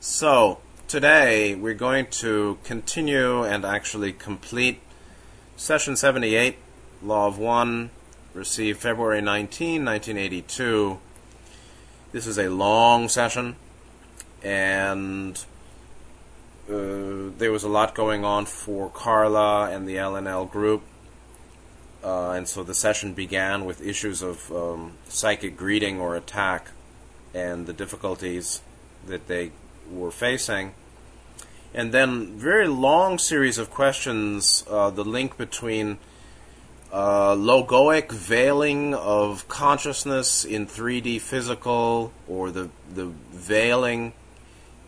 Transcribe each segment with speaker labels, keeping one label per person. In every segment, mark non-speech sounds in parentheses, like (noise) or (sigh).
Speaker 1: So, today we're going to continue and actually complete session 78, Law of One, received February 19, 1982. This is a long session, and uh, there was a lot going on for Carla and the LNL group. Uh, and so the session began with issues of um, psychic greeting or attack and the difficulties that they were facing. And then very long series of questions, uh, the link between uh, logoic veiling of consciousness in 3D physical, or the, the veiling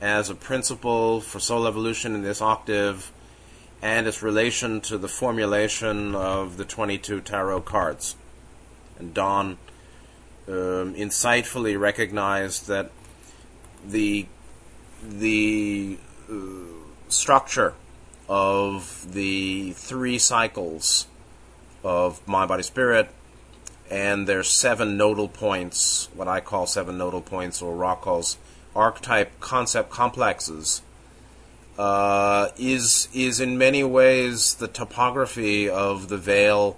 Speaker 1: as a principle for soul evolution in this octave, and its relation to the formulation of the 22 tarot cards. And Don um, insightfully recognized that the the uh, structure of the three cycles of mind, body, spirit, and their seven nodal points, what I call seven nodal points, or Ra calls archetype concept complexes, uh, is is in many ways the topography of the veil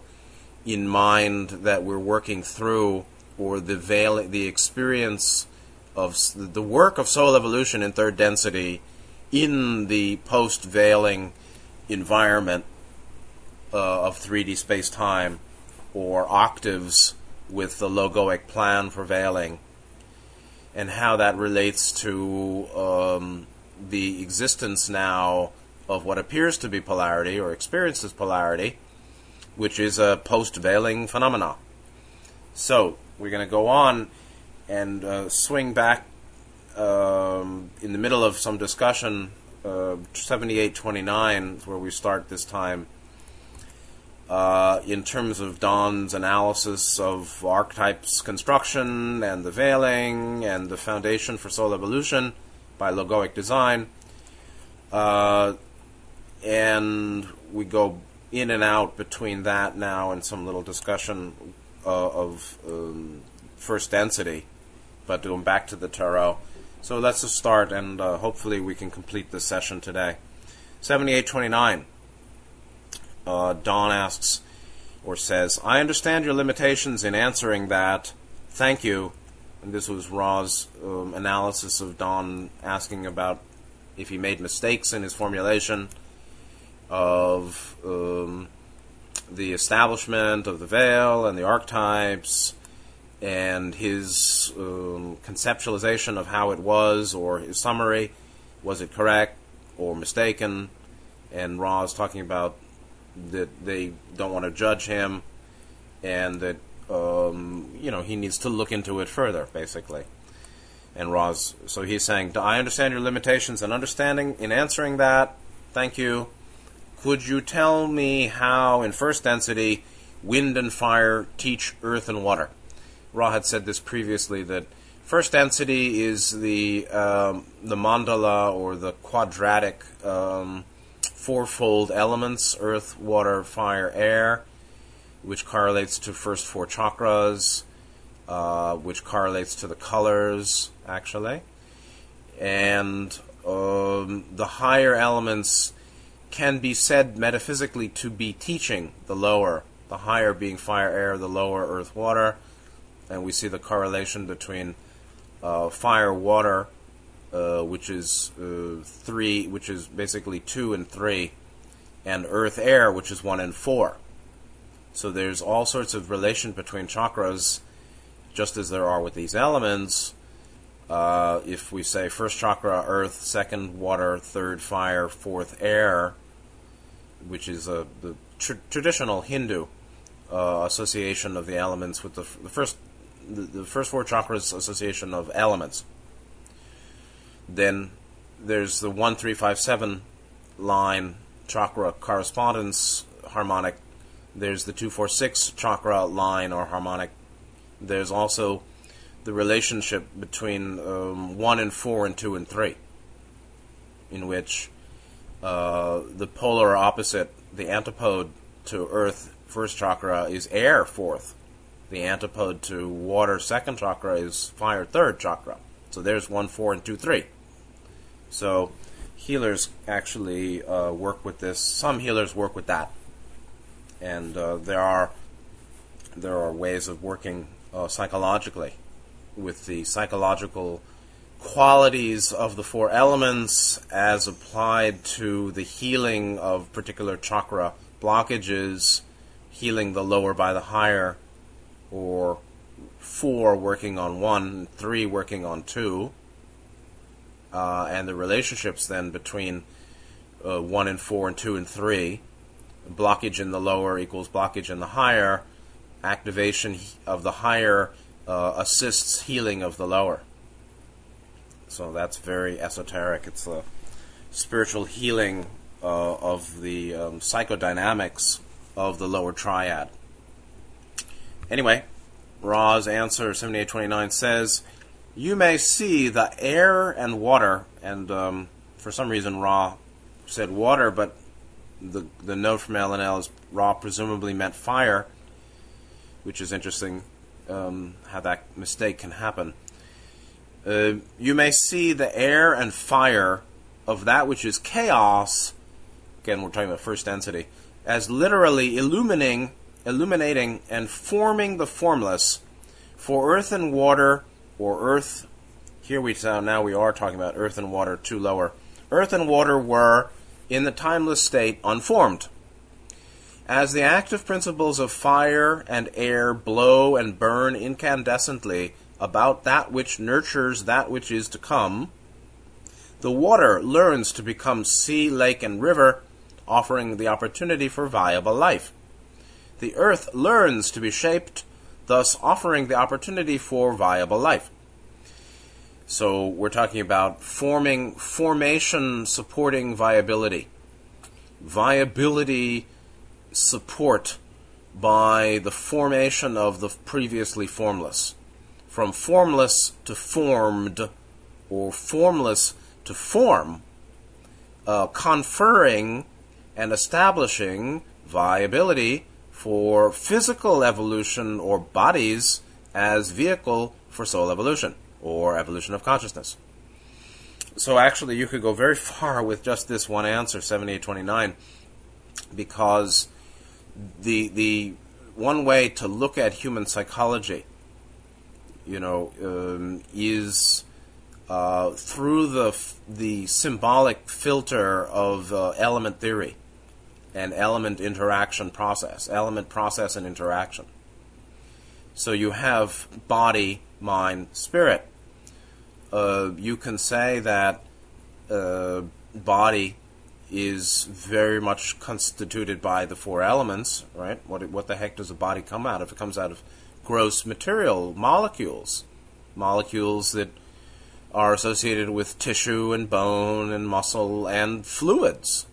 Speaker 1: in mind that we're working through, or the veil, the experience of the work of soul evolution in third density in the post veiling environment uh, of 3D space time or octaves with the logoic plan for veiling and how that relates to um, the existence now of what appears to be polarity or experiences polarity, which is a post veiling phenomena. So, we're going to go on and uh, swing back um, in the middle of some discussion, uh, 7829, where we start this time, uh, in terms of Don's analysis of archetypes construction and the veiling and the foundation for soul evolution by logoic design. Uh, and we go in and out between that now and some little discussion uh, of um, first density but going back to the tarot. So let's just start, and uh, hopefully we can complete this session today. 7829. Uh, Don asks, or says, I understand your limitations in answering that. Thank you. And this was Ra's um, analysis of Don asking about if he made mistakes in his formulation of um, the establishment of the veil and the archetypes and his um, conceptualization of how it was, or his summary, was it correct or mistaken? And Ra is talking about that they don't want to judge him, and that um, you know he needs to look into it further, basically. And Ra's so he's saying, I understand your limitations and understanding in answering that. Thank you. Could you tell me how, in first density, wind and fire teach earth and water? Ra had said this previously that first density is the um, the mandala or the quadratic um, fourfold elements: earth, water, fire, air, which correlates to first four chakras, uh, which correlates to the colors actually, and um, the higher elements can be said metaphysically to be teaching the lower. The higher being fire, air, the lower earth, water and we see the correlation between uh, fire, water, uh, which is uh, three, which is basically two and three, and earth, air, which is one and four. So there's all sorts of relation between chakras, just as there are with these elements. Uh, if we say first chakra, earth, second, water, third, fire, fourth, air, which is a, the tr- traditional Hindu uh, association of the elements with the, f- the first the, the first four chakras association of elements. Then there's the one three five seven line chakra correspondence harmonic. There's the two four six chakra line or harmonic. There's also the relationship between um, one and four and two and three, in which uh, the polar opposite, the antipode to Earth first chakra is air fourth, the antipode to water second chakra is fire third chakra. So there's one, four, and two, three. So healers actually uh, work with this. Some healers work with that, and uh, there are there are ways of working uh, psychologically with the psychological qualities of the four elements as applied to the healing of particular chakra blockages, healing the lower by the higher, or four working on one, three working on two, uh, and the relationships then between uh, one and four and two and three. Blockage in the lower equals blockage in the higher. Activation of the higher uh, assists healing of the lower. So that's very esoteric. It's a spiritual healing uh, of the um, psychodynamics of the lower triad. Anyway, Ra's answer 7829 says, You may see the air and water, and um, for some reason Ra said water, but the, the note from LNL is Ra presumably meant fire, which is interesting um, how that mistake can happen. Uh, you may see the air and fire of that which is chaos. Again, we're talking about first density as literally illuminating, illuminating and forming the formless. For earth and water, or earth, here we now we are talking about earth and water, two lower. Earth and water were, in the timeless state, unformed. As the active principles of fire and air blow and burn incandescently about that which nurtures that which is to come, the water learns to become sea, lake, and river, offering the opportunity for viable life. The earth learns to be shaped, thus offering the opportunity for viable life. So we're talking about forming formation supporting viability. Viability support by the formation of the previously formless. From formless to formed, or formless to form, uh, conferring and establishing viability for physical evolution or bodies as vehicle for soul evolution or evolution of consciousness. So actually, you could go very far with just this one answer, 7829, because the the one way to look at human psychology, you know, um, is uh, through the the symbolic filter of uh, element theory and element interaction process, element process and interaction. So you have body, mind, spirit. Uh, you can say that uh, body is very much constituted by the four elements, right? What what the heck does a body come out of? It comes out of gross material molecules, molecules that are associated with tissue and bone and muscle and fluids,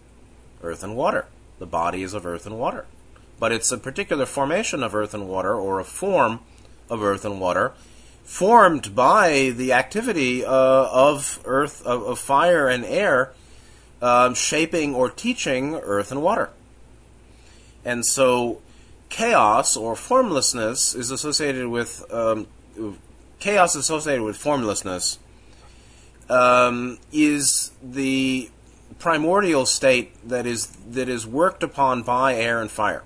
Speaker 1: earth and water. The body is of earth and water, but it's a particular formation of earth and water or a form of earth and water formed by the activity uh, of earth of, of fire and air um, shaping or teaching earth and water. And so chaos or formlessness is associated with um, chaos associated with formlessness um, is the primordial state that is that is worked upon by air and fire.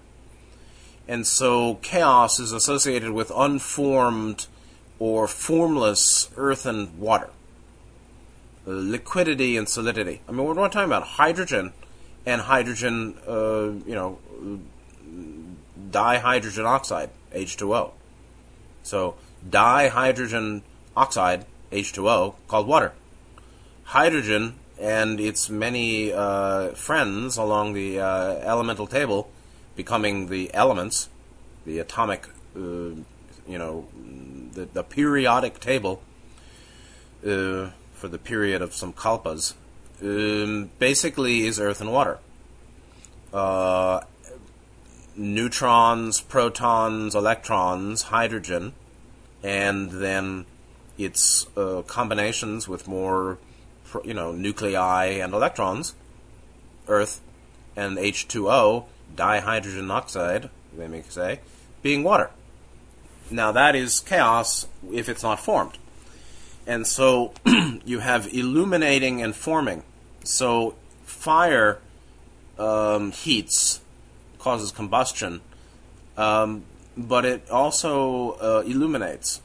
Speaker 1: And so chaos is associated with unformed or formless earth and water liquidity and solidity. I mean, we're not talking about hydrogen and hydrogen, uh, you know, dihydrogen oxide, H2O. So, dihydrogen oxide, H2O, called water. Hydrogen and its many uh, friends along the uh, elemental table becoming the elements, the atomic, uh, you know, the, the periodic table. Uh, for the period of some kalpas, um, basically is earth and water. Uh, neutrons, protons, electrons, hydrogen, and then its uh, combinations with more, you know, nuclei and electrons, Earth, and H2O, dihydrogen oxide, they may say, being water. Now that is chaos if it's not formed. And so (clears throat) you have illuminating and forming. So fire um, heats, causes combustion, um, but it also uh, illuminates.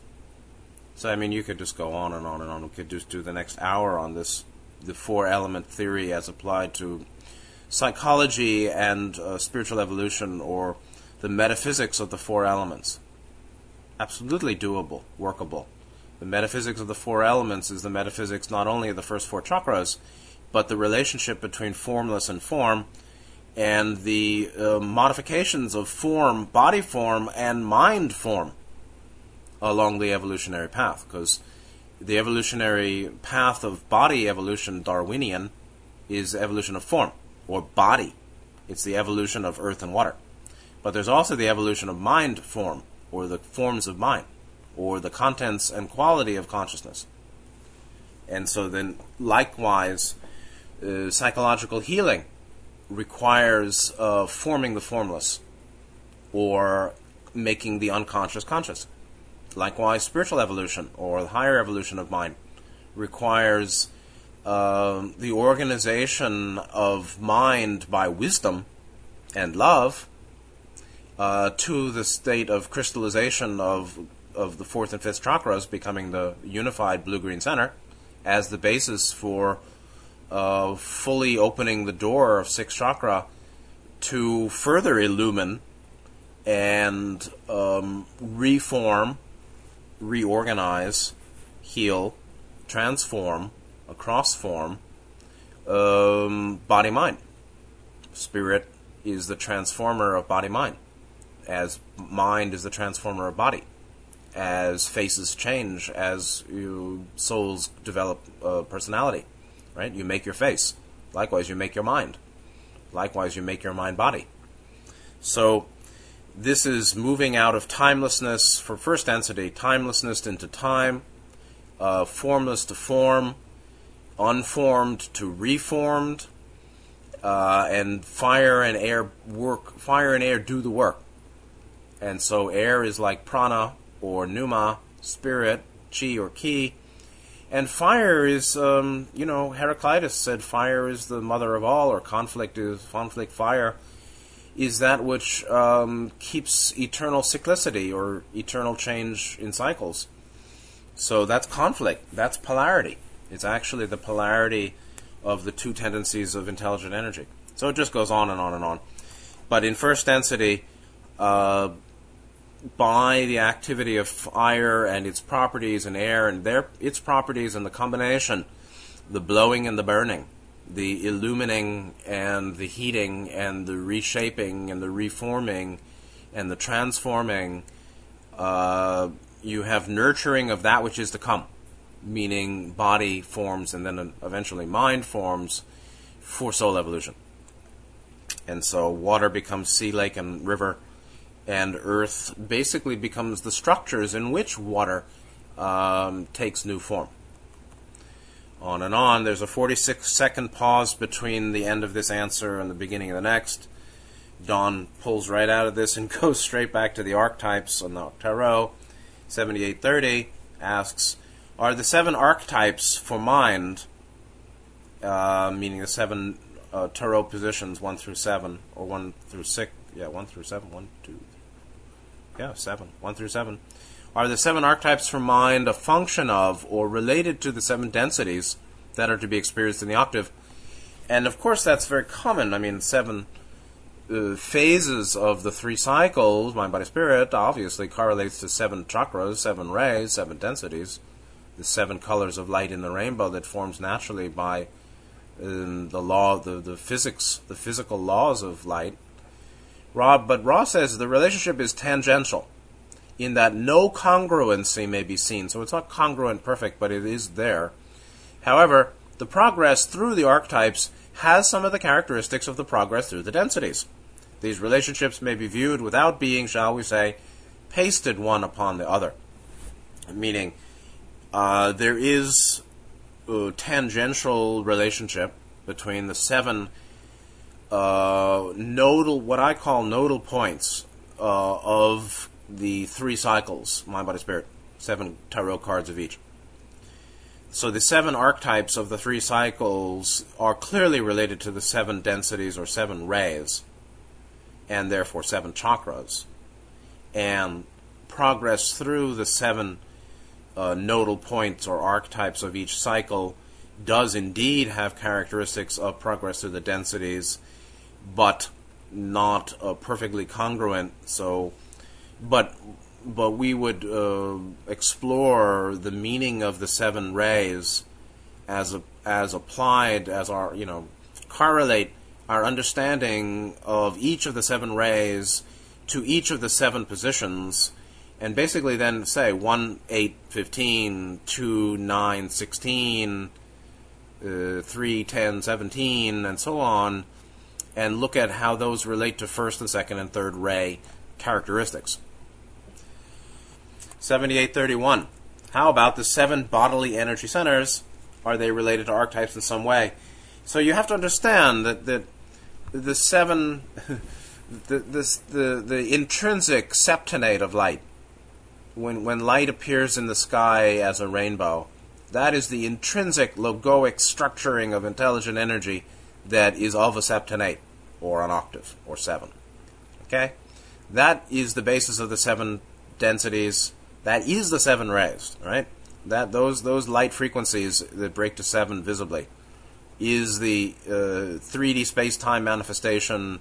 Speaker 1: So I mean, you could just go on and on and on. We could just do the next hour on this, the four element theory as applied to psychology and uh, spiritual evolution, or the metaphysics of the four elements. Absolutely doable, workable. The metaphysics of the four elements is the metaphysics not only of the first four chakras, but the relationship between formless and form, and the uh, modifications of form, body form, and mind form along the evolutionary path. Because the evolutionary path of body evolution, Darwinian, is evolution of form, or body. It's the evolution of earth and water. But there's also the evolution of mind form, or the forms of mind or the contents and quality of consciousness. And so then, likewise, uh, psychological healing requires uh, forming the formless or making the unconscious conscious. Likewise, spiritual evolution or the higher evolution of mind requires uh, the organization of mind by wisdom and love uh, to the state of crystallization of of the fourth and fifth chakras becoming the unified blue green center as the basis for uh, fully opening the door of sixth chakra to further illumine and um, reform, reorganize, heal, transform, across form, um, body mind. Spirit is the transformer of body mind, as mind is the transformer of body as faces change, as you souls develop uh, personality, right? You make your face. Likewise, you make your mind. Likewise, you make your mind body. So, this is moving out of timelessness for first density, timelessness into time, uh, formless to form, unformed to reformed, uh, and fire and air work. Fire and air do the work, and so air is like prana, or pneuma, spirit, chi or ki. And fire is, um, you know, Heraclitus said fire is the mother of all, or conflict is conflict. Fire is that which um, keeps eternal cyclicity or eternal change in cycles. So that's conflict. That's polarity. It's actually the polarity of the two tendencies of intelligent energy. So it just goes on and on and on. But in first density, uh, by the activity of fire and its properties and air and their its properties and the combination, the blowing and the burning, the illumining and the heating and the reshaping and the reforming and the transforming, uh, you have nurturing of that which is to come, meaning body forms and then eventually mind forms for soul evolution. And so water becomes sea, lake, and river and earth basically becomes the structures in which water um, takes new form. On and on. There's a 46 second pause between the end of this answer and the beginning of the next. Don pulls right out of this and (laughs) goes straight back to the archetypes on the tarot. 7830 asks, Are the seven archetypes for mind, uh, meaning the seven uh, tarot positions, 1 through 7, or 1 through 6, yeah, 1 through 7, 1, 2, yeah, seven, one through seven. Are the seven archetypes for mind a function of or related to the seven densities that are to be experienced in the octave? And of course, that's very common. I mean, seven uh, phases of the three cycles, mind, body, spirit, obviously correlates to seven chakras, seven rays, seven densities, the seven colors of light in the rainbow that forms naturally by um, the law, the, the physics, the physical laws of light Rob, but Ross says the relationship is tangential in that no congruency may be seen. So it's not congruent perfect, but it is there. However, the progress through the archetypes has some of the characteristics of the progress through the densities. These relationships may be viewed without being, shall we say, pasted one upon the other. Meaning, uh, there is a tangential relationship between the seven uh, nodal, what I call nodal points uh, of the three cycles, mind, body, spirit, seven tarot cards of each. so the seven archetypes of the three cycles are clearly related to the seven densities or seven rays, and therefore seven chakras. And progress through the seven uh, nodal points or archetypes of each cycle does indeed have characteristics of progress through the densities, but not uh, perfectly congruent. So, but but we would uh, explore the meaning of the seven rays as a, as applied as our you know correlate our understanding of each of the seven rays to each of the seven positions and basically then say 1 8 15 2 9 16 uh, 3 10 17 and so on and look at how those relate to first and second and third ray characteristics 7831. How about the seven bodily energy centers? Are they related to archetypes in some way? So you have to understand that, that the seven, (laughs) the, the, the, the intrinsic septonate of light, when, when light appears in the sky as a rainbow, that is the intrinsic logoic structuring of intelligent energy that is of a septonate, or an octave, or seven. Okay? That is the basis of the seven densities that is the seven rays, right? That those those light frequencies that break to seven visibly is the uh, 3D space-time manifestation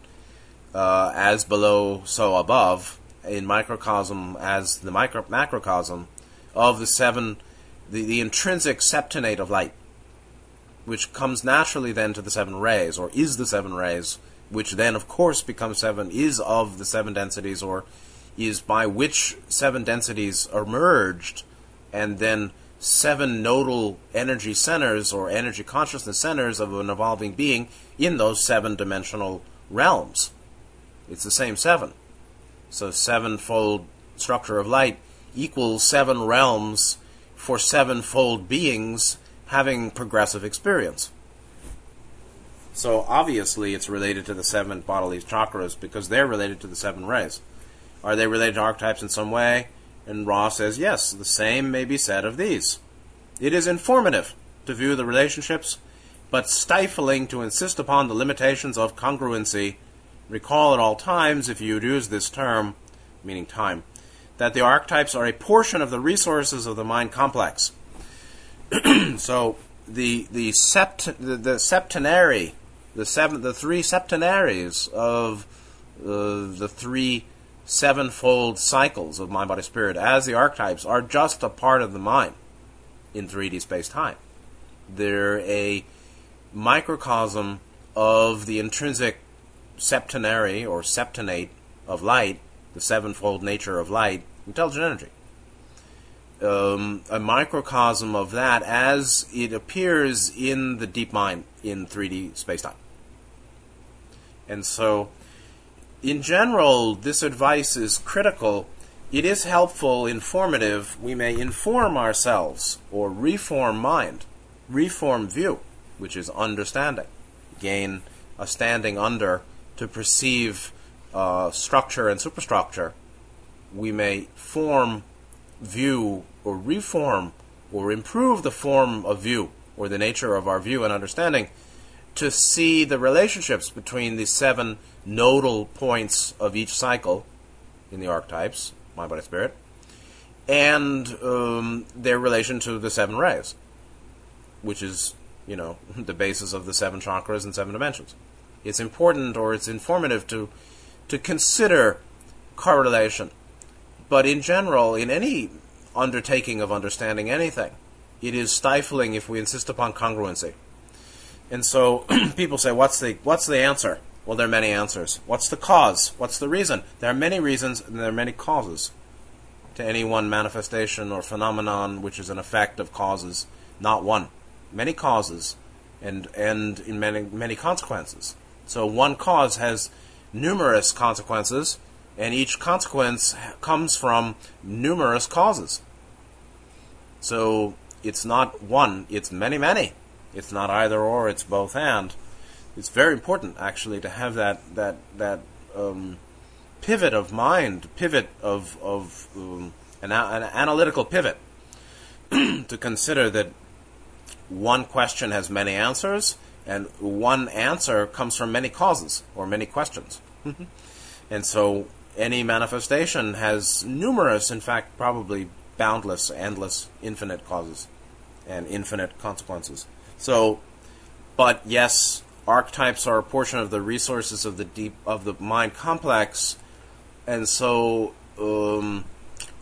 Speaker 1: uh, as below, so above in microcosm as the micro macrocosm of the seven, the, the intrinsic septonate of light, which comes naturally then to the seven rays, or is the seven rays, which then of course becomes seven, is of the seven densities, or is by which seven densities are merged, and then seven nodal energy centers or energy consciousness centers of an evolving being in those seven dimensional realms. It's the same seven. So, sevenfold structure of light equals seven realms for sevenfold beings having progressive experience. So, obviously, it's related to the seven bodily chakras because they're related to the seven rays. Are they related to archetypes in some way? And Ra says, yes, the same may be said of these. It is informative to view the relationships, but stifling to insist upon the limitations of congruency. Recall at all times, if you use this term, meaning time, that the archetypes are a portion of the resources of the mind complex. (clears throat) so the the sept the, the septenary, the seven the three septenaries of uh, the three sevenfold cycles of mind, body, spirit as the archetypes are just a part of the mind in 3D space time. They're a microcosm of the intrinsic septenary or septonate of light, the sevenfold nature of light, intelligent energy. Um, a microcosm of that as it appears in the deep mind in 3D space time. And so in general, this advice is critical. It is helpful, informative. We may inform ourselves or reform mind, reform view, which is understanding, gain a standing under to perceive uh, structure and superstructure. We may form view or reform or improve the form of view or the nature of our view and understanding to see the relationships between the seven nodal points of each cycle in the archetypes, mind, body, spirit, and um, their relation to the seven rays, which is, you know, (laughs) the basis of the seven chakras and seven dimensions. It's important or it's informative to to consider correlation, but in general, in any undertaking of understanding anything, it is stifling if we insist upon congruency. And so (clears throat) people say, what's the, what's the answer? Well, there are many answers. What's the cause? What's the reason? There are many reasons and there are many causes to any one manifestation or phenomenon which is an effect of causes, not one. Many causes and, and in many, many consequences. So one cause has numerous consequences, and each consequence comes from numerous causes. So it's not one, it's many, many. It's not either or, it's both and. It's very important, actually, to have that that that um, pivot of mind, pivot of of um, an, an analytical pivot, (clears throat) to consider that one question has many answers, and one answer comes from many causes or many questions. (laughs) and so any manifestation has numerous, in fact, probably boundless, endless, infinite causes and infinite consequences. So, but yes, archetypes are a portion of the resources of the deep of the mind complex, and so um,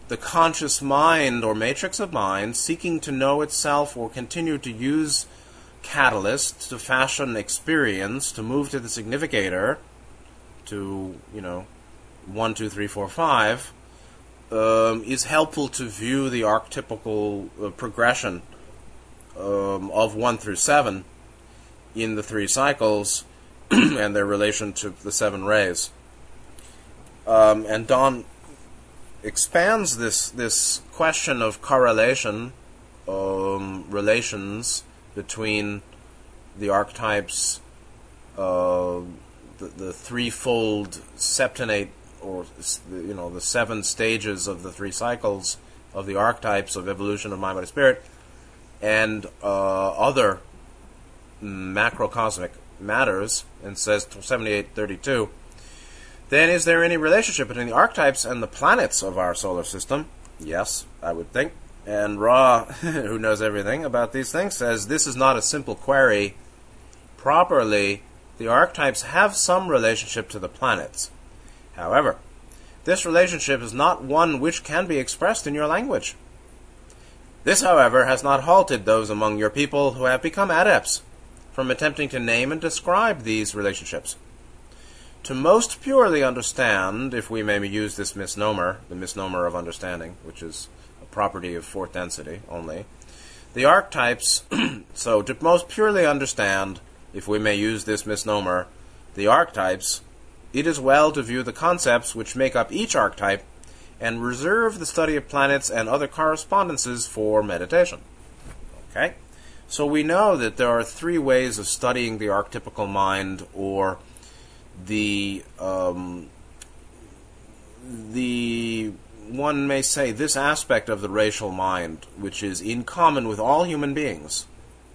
Speaker 1: the conscious mind or matrix of mind, seeking to know itself or continue to use catalysts to fashion experience, to move to the significator, to you know, one, two, three, four, five, um, is helpful to view the archetypical uh, progression um, of one through seven in the three cycles (clears throat) and their relation to the seven rays. Um, and Don expands this this question of correlation, um, relations between the archetypes, uh, the, the threefold septenate, or you know the seven stages of the three cycles of the archetypes of evolution of mind, body, spirit, and uh, other macrocosmic matters, and says 7832. Then, is there any relationship between the archetypes and the planets of our solar system? Yes, I would think. And Ra, (laughs) who knows everything about these things, says this is not a simple query. Properly, the archetypes have some relationship to the planets. However, this relationship is not one which can be expressed in your language. This, however, has not halted those among your people who have become adepts from attempting to name and describe these relationships. To most purely understand, if we may use this misnomer, the misnomer of understanding, which is a property of fourth density only, the archetypes, (clears throat) so to most purely understand, if we may use this misnomer, the archetypes, it is well to view the concepts which make up each archetype and reserve the study of planets and other correspondences for meditation. Okay? So we know that there are three ways of studying the archetypical mind or the um, the one may say this aspect of the racial mind, which is in common with all human beings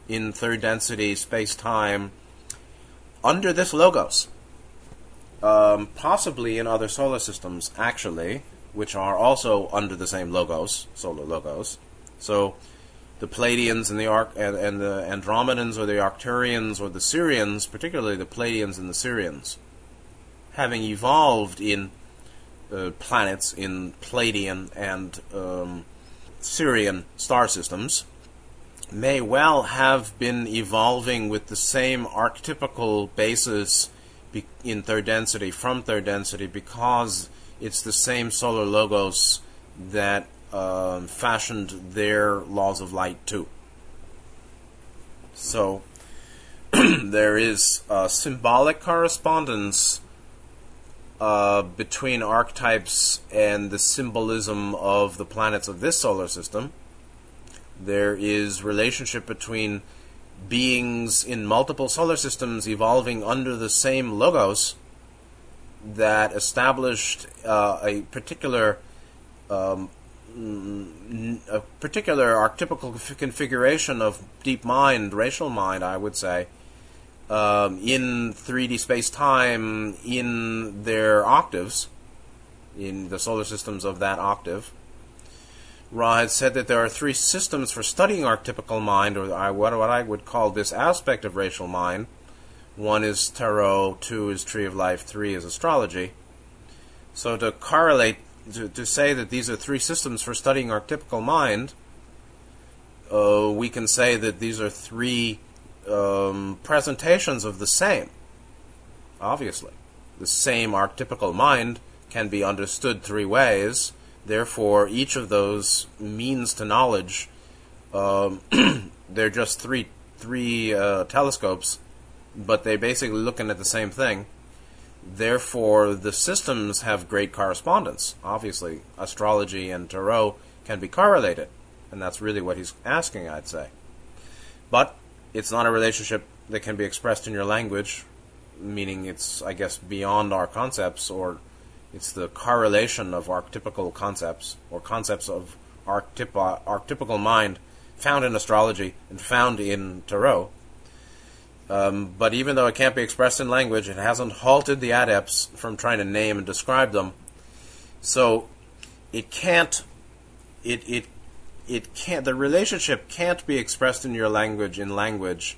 Speaker 1: in third density space time, under this logos, um, possibly in other solar systems, actually, which are also under the same logos, solar logos. So the Pleiadians and the Arc and, and the Andromedans or the Arcturians or the Sirians, particularly the Pleiadians and the Sirians, having evolved in uh, planets in Pleiadian and um, Sirian star systems, may well have been evolving with the same archetypical basis be- in third density from third density because it's the same solar logos that um, fashioned their laws of light too. So (clears throat) there is a symbolic correspondence uh, between archetypes and the symbolism of the planets of this solar system. There is relationship between beings in multiple solar systems evolving under the same logos that established uh, a particular um, a particular archetypical configuration of deep mind, racial mind, I would say, um, in 3D space time in their octaves, in the solar systems of that octave. Ra had said that there are three systems for studying archetypical mind, or what, I would call this aspect of racial mind. One is tarot, two is tree of life, three is astrology. So to correlate, to, to say that these are three systems for studying archetypical mind, uh, we can say that these are three um, presentations of the same. Obviously, the same archetypical mind can be understood three ways Therefore, each of those means to knowledge, um, (clears throat) they're just three three uh, telescopes, but they're basically looking at the same thing. Therefore, the systems have great correspondence. Obviously, astrology and tarot can be correlated, and that's really what he's asking, I'd say. But it's not a relationship that can be expressed in your language, meaning it's, I guess, beyond our concepts or it's the correlation of archetypical concepts or concepts of archetyp- archetypical mind found in astrology and found in tarot. Um, but even though it can't be expressed in language, it hasn't halted the adepts from trying to name and describe them. So it can't, it, it, it can't, the relationship can't be expressed in your language in language,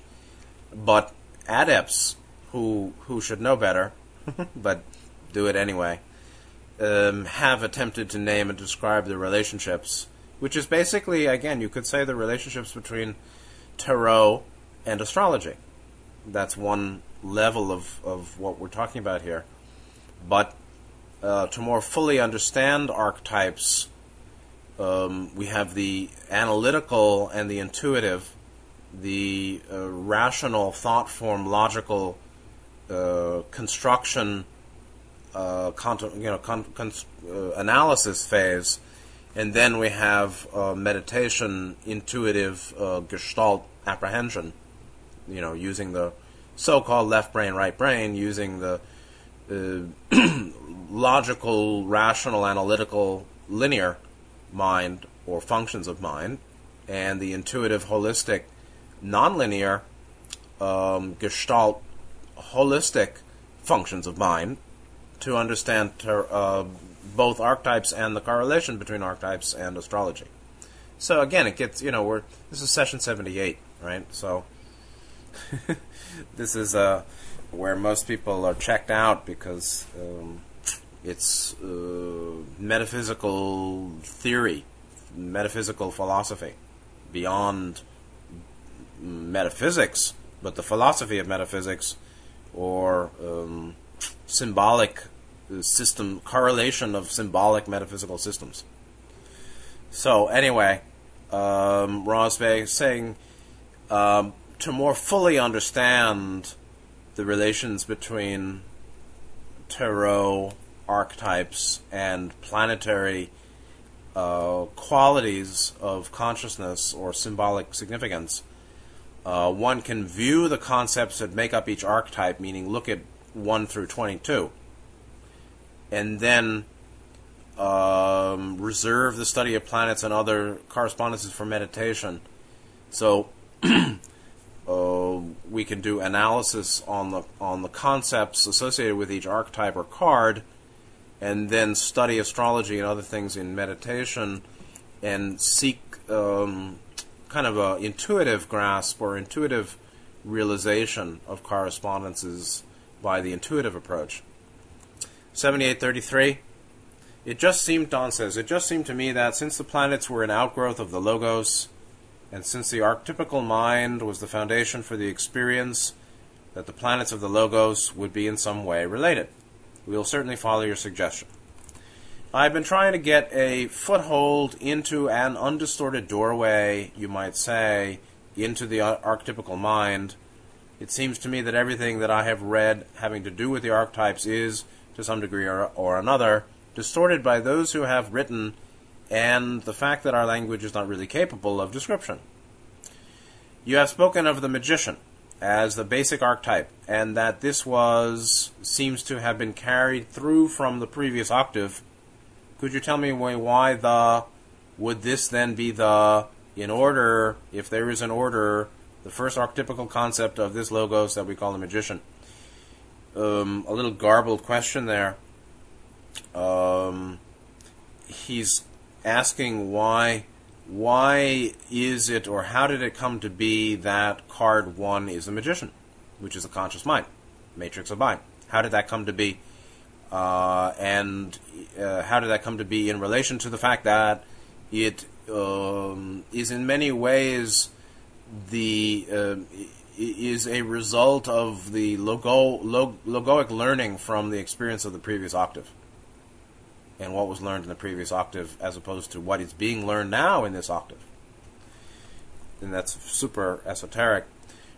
Speaker 1: but adepts who, who should know better, (laughs) but do it anyway, um, have attempted to name and describe the relationships, which is basically, again, you could say the relationships between tarot and astrology that's one level of, of what we're talking about here. But uh, to more fully understand archetypes, um, we have the analytical and the intuitive, the uh, rational, thought form, logical uh, construction, uh, you know, con- con- uh, analysis phase, and then we have uh, meditation, intuitive, gestalt apprehension you know, using the so-called left brain, right brain, using the uh, (clears throat) logical, rational, analytical, linear mind or functions of mind, and the intuitive, holistic, nonlinear, um, gestalt, holistic functions of mind to understand ter- uh, both archetypes and the correlation between archetypes and astrology. So again, it gets you know we're this is session seventy eight, right? So (laughs) this is uh, where most people are checked out because um, it's uh, metaphysical theory, metaphysical philosophy, beyond metaphysics, but the philosophy of metaphysics or um, symbolic system correlation of symbolic metaphysical systems. So anyway, um, saying um, to more fully understand the relations between tarot archetypes and planetary uh, qualities of consciousness or symbolic significance, uh, one can view the concepts that make up each archetype, meaning look at 1 through 22, and then um, reserve the study of planets and other correspondences for meditation. So, (clears throat) uh, we can do analysis on the on the concepts associated with each archetype or card, and then study astrology and other things in meditation, and seek um, kind of a intuitive grasp or intuitive realization of correspondences by the intuitive approach. Seventy-eight thirty-three. It just seemed, Don says, it just seemed to me that since the planets were an outgrowth of the Logos, and since the archetypical mind was the foundation for the experience, that the planets of the Logos would be in some way related. We will certainly follow your suggestion. I've been trying to get a foothold into an undistorted doorway, you might say, into the archetypical mind. It seems to me that everything that I have read having to do with the archetypes is, to some degree or, or another, distorted by those who have written and the fact that our language is not really capable of description. You have spoken of the magician as the basic archetype, and that this was seems to have been carried through from the previous octave. Could you tell me why the would this then be the in order if there is an order the first archetypical concept of this logos that we call the magician? Um, a little garbled question there. Um, he's asking why why is it or how did it come to be that card one is a magician, which is a conscious mind, matrix of mind? How did that come to be? Uh, and uh, how did that come to be in relation to the fact that it um, is in many ways the uh, is a result of the logo, log, logoic learning from the experience of the previous octave? And what was learned in the previous octave as opposed to what is being learned now in this octave. And that's super esoteric.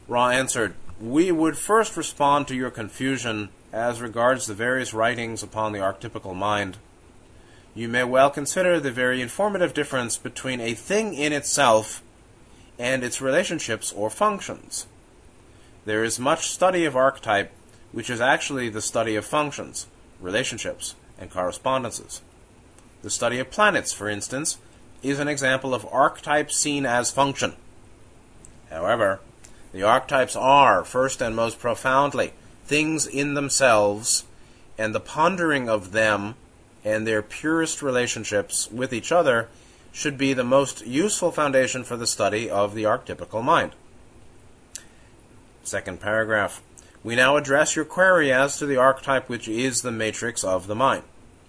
Speaker 1: Ra answered, We would first respond to your confusion as regards the various writings upon the archetypical mind. You may well consider the very informative difference between a thing in itself and its relationships or functions. There is much study of archetype, which is actually the study of functions, relationships, and correspondences. The study of planets, for instance, is an example of archetype seen as function. However, the archetypes are, first and most profoundly, things in themselves, and the pondering of them and their purest relationships with each other should be the most useful foundation for the study of the archetypical mind. Second paragraph. We now address your query as to the archetype which is the matrix of the mind.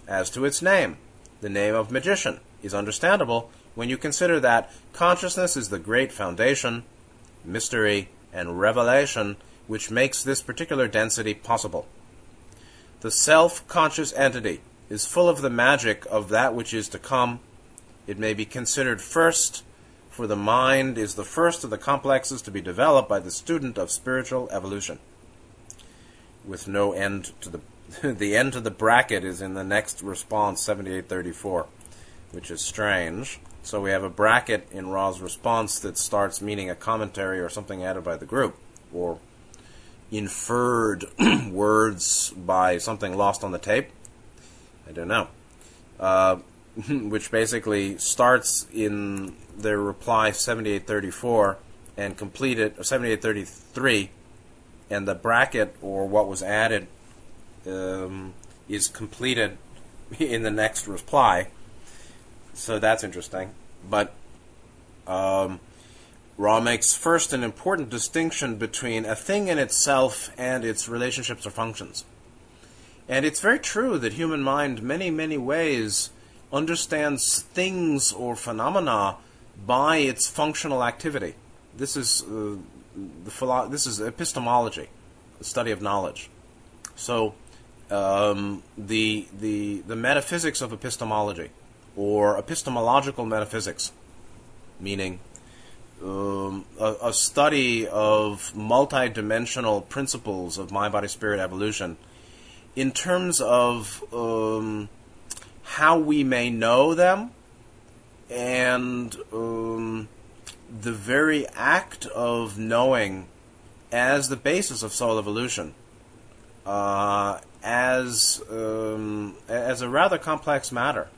Speaker 1: As to its name, the name of magician is understandable when you consider that consciousness is the great foundation, mystery, and revelation which makes this particular density possible. The self conscious entity is full of the magic of that which is to come. It may be considered first, for the mind is the first of the complexes to be developed by the student of spiritual evolution. With no end to the (laughs) the end to the bracket is in the next response 7834, which is strange. So we have a bracket in Ra's response that starts meaning a commentary or something added by the group, or inferred (clears throat) words by something lost on the tape. I don't know. Uh, (laughs) which basically starts in their reply 7834 and completed 7833, and the bracket or what was added um, is completed (laughs) in the next reply. So that's interesting. But um, Ra makes first an important distinction between a thing in itself and its relationships or functions. And it's very true that human mind, many, many ways, understands things or phenomena by its functional activity. This is uh, the philo- this is epistemology, the study of knowledge. So, um, the the the metaphysics of epistemology, or epistemological metaphysics, meaning um, a, a, study of multidimensional principles of mind, body, spirit evolution in terms of um, how we may know them and um, the very act of knowing as the basis of soul evolution uh, as um, as a rather complex matter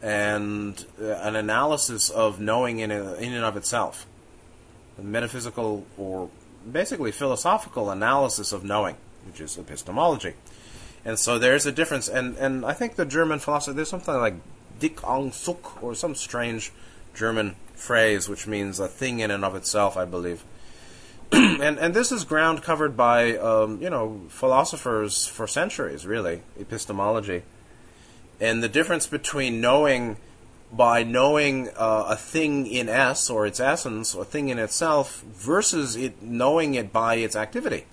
Speaker 1: and uh, an analysis of knowing in, a, in and of itself a metaphysical or basically philosophical analysis of knowing which is epistemology and so there's a difference. And, and I think the German philosopher, there's something like Ding an sich, or some strange German phrase which means a thing in and of itself, I believe. (clears throat) and and this is ground covered by um, you know philosophers for centuries, really epistemology, and the difference between knowing by knowing uh, a thing in s or its essence, or a thing in itself, versus it knowing it by its activity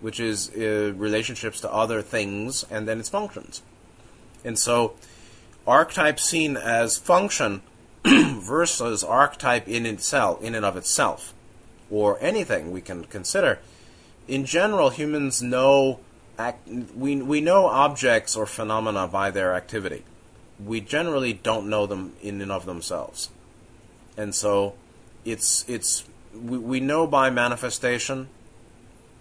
Speaker 1: which is uh, relationships to other things and then its functions. And so, archetype seen as function (clears throat) versus archetype in itself, in and of itself, or anything we can consider. In general, humans know act, we we know objects or phenomena by their activity. We generally don't know them in and of themselves, and so it's it's we, we know by manifestation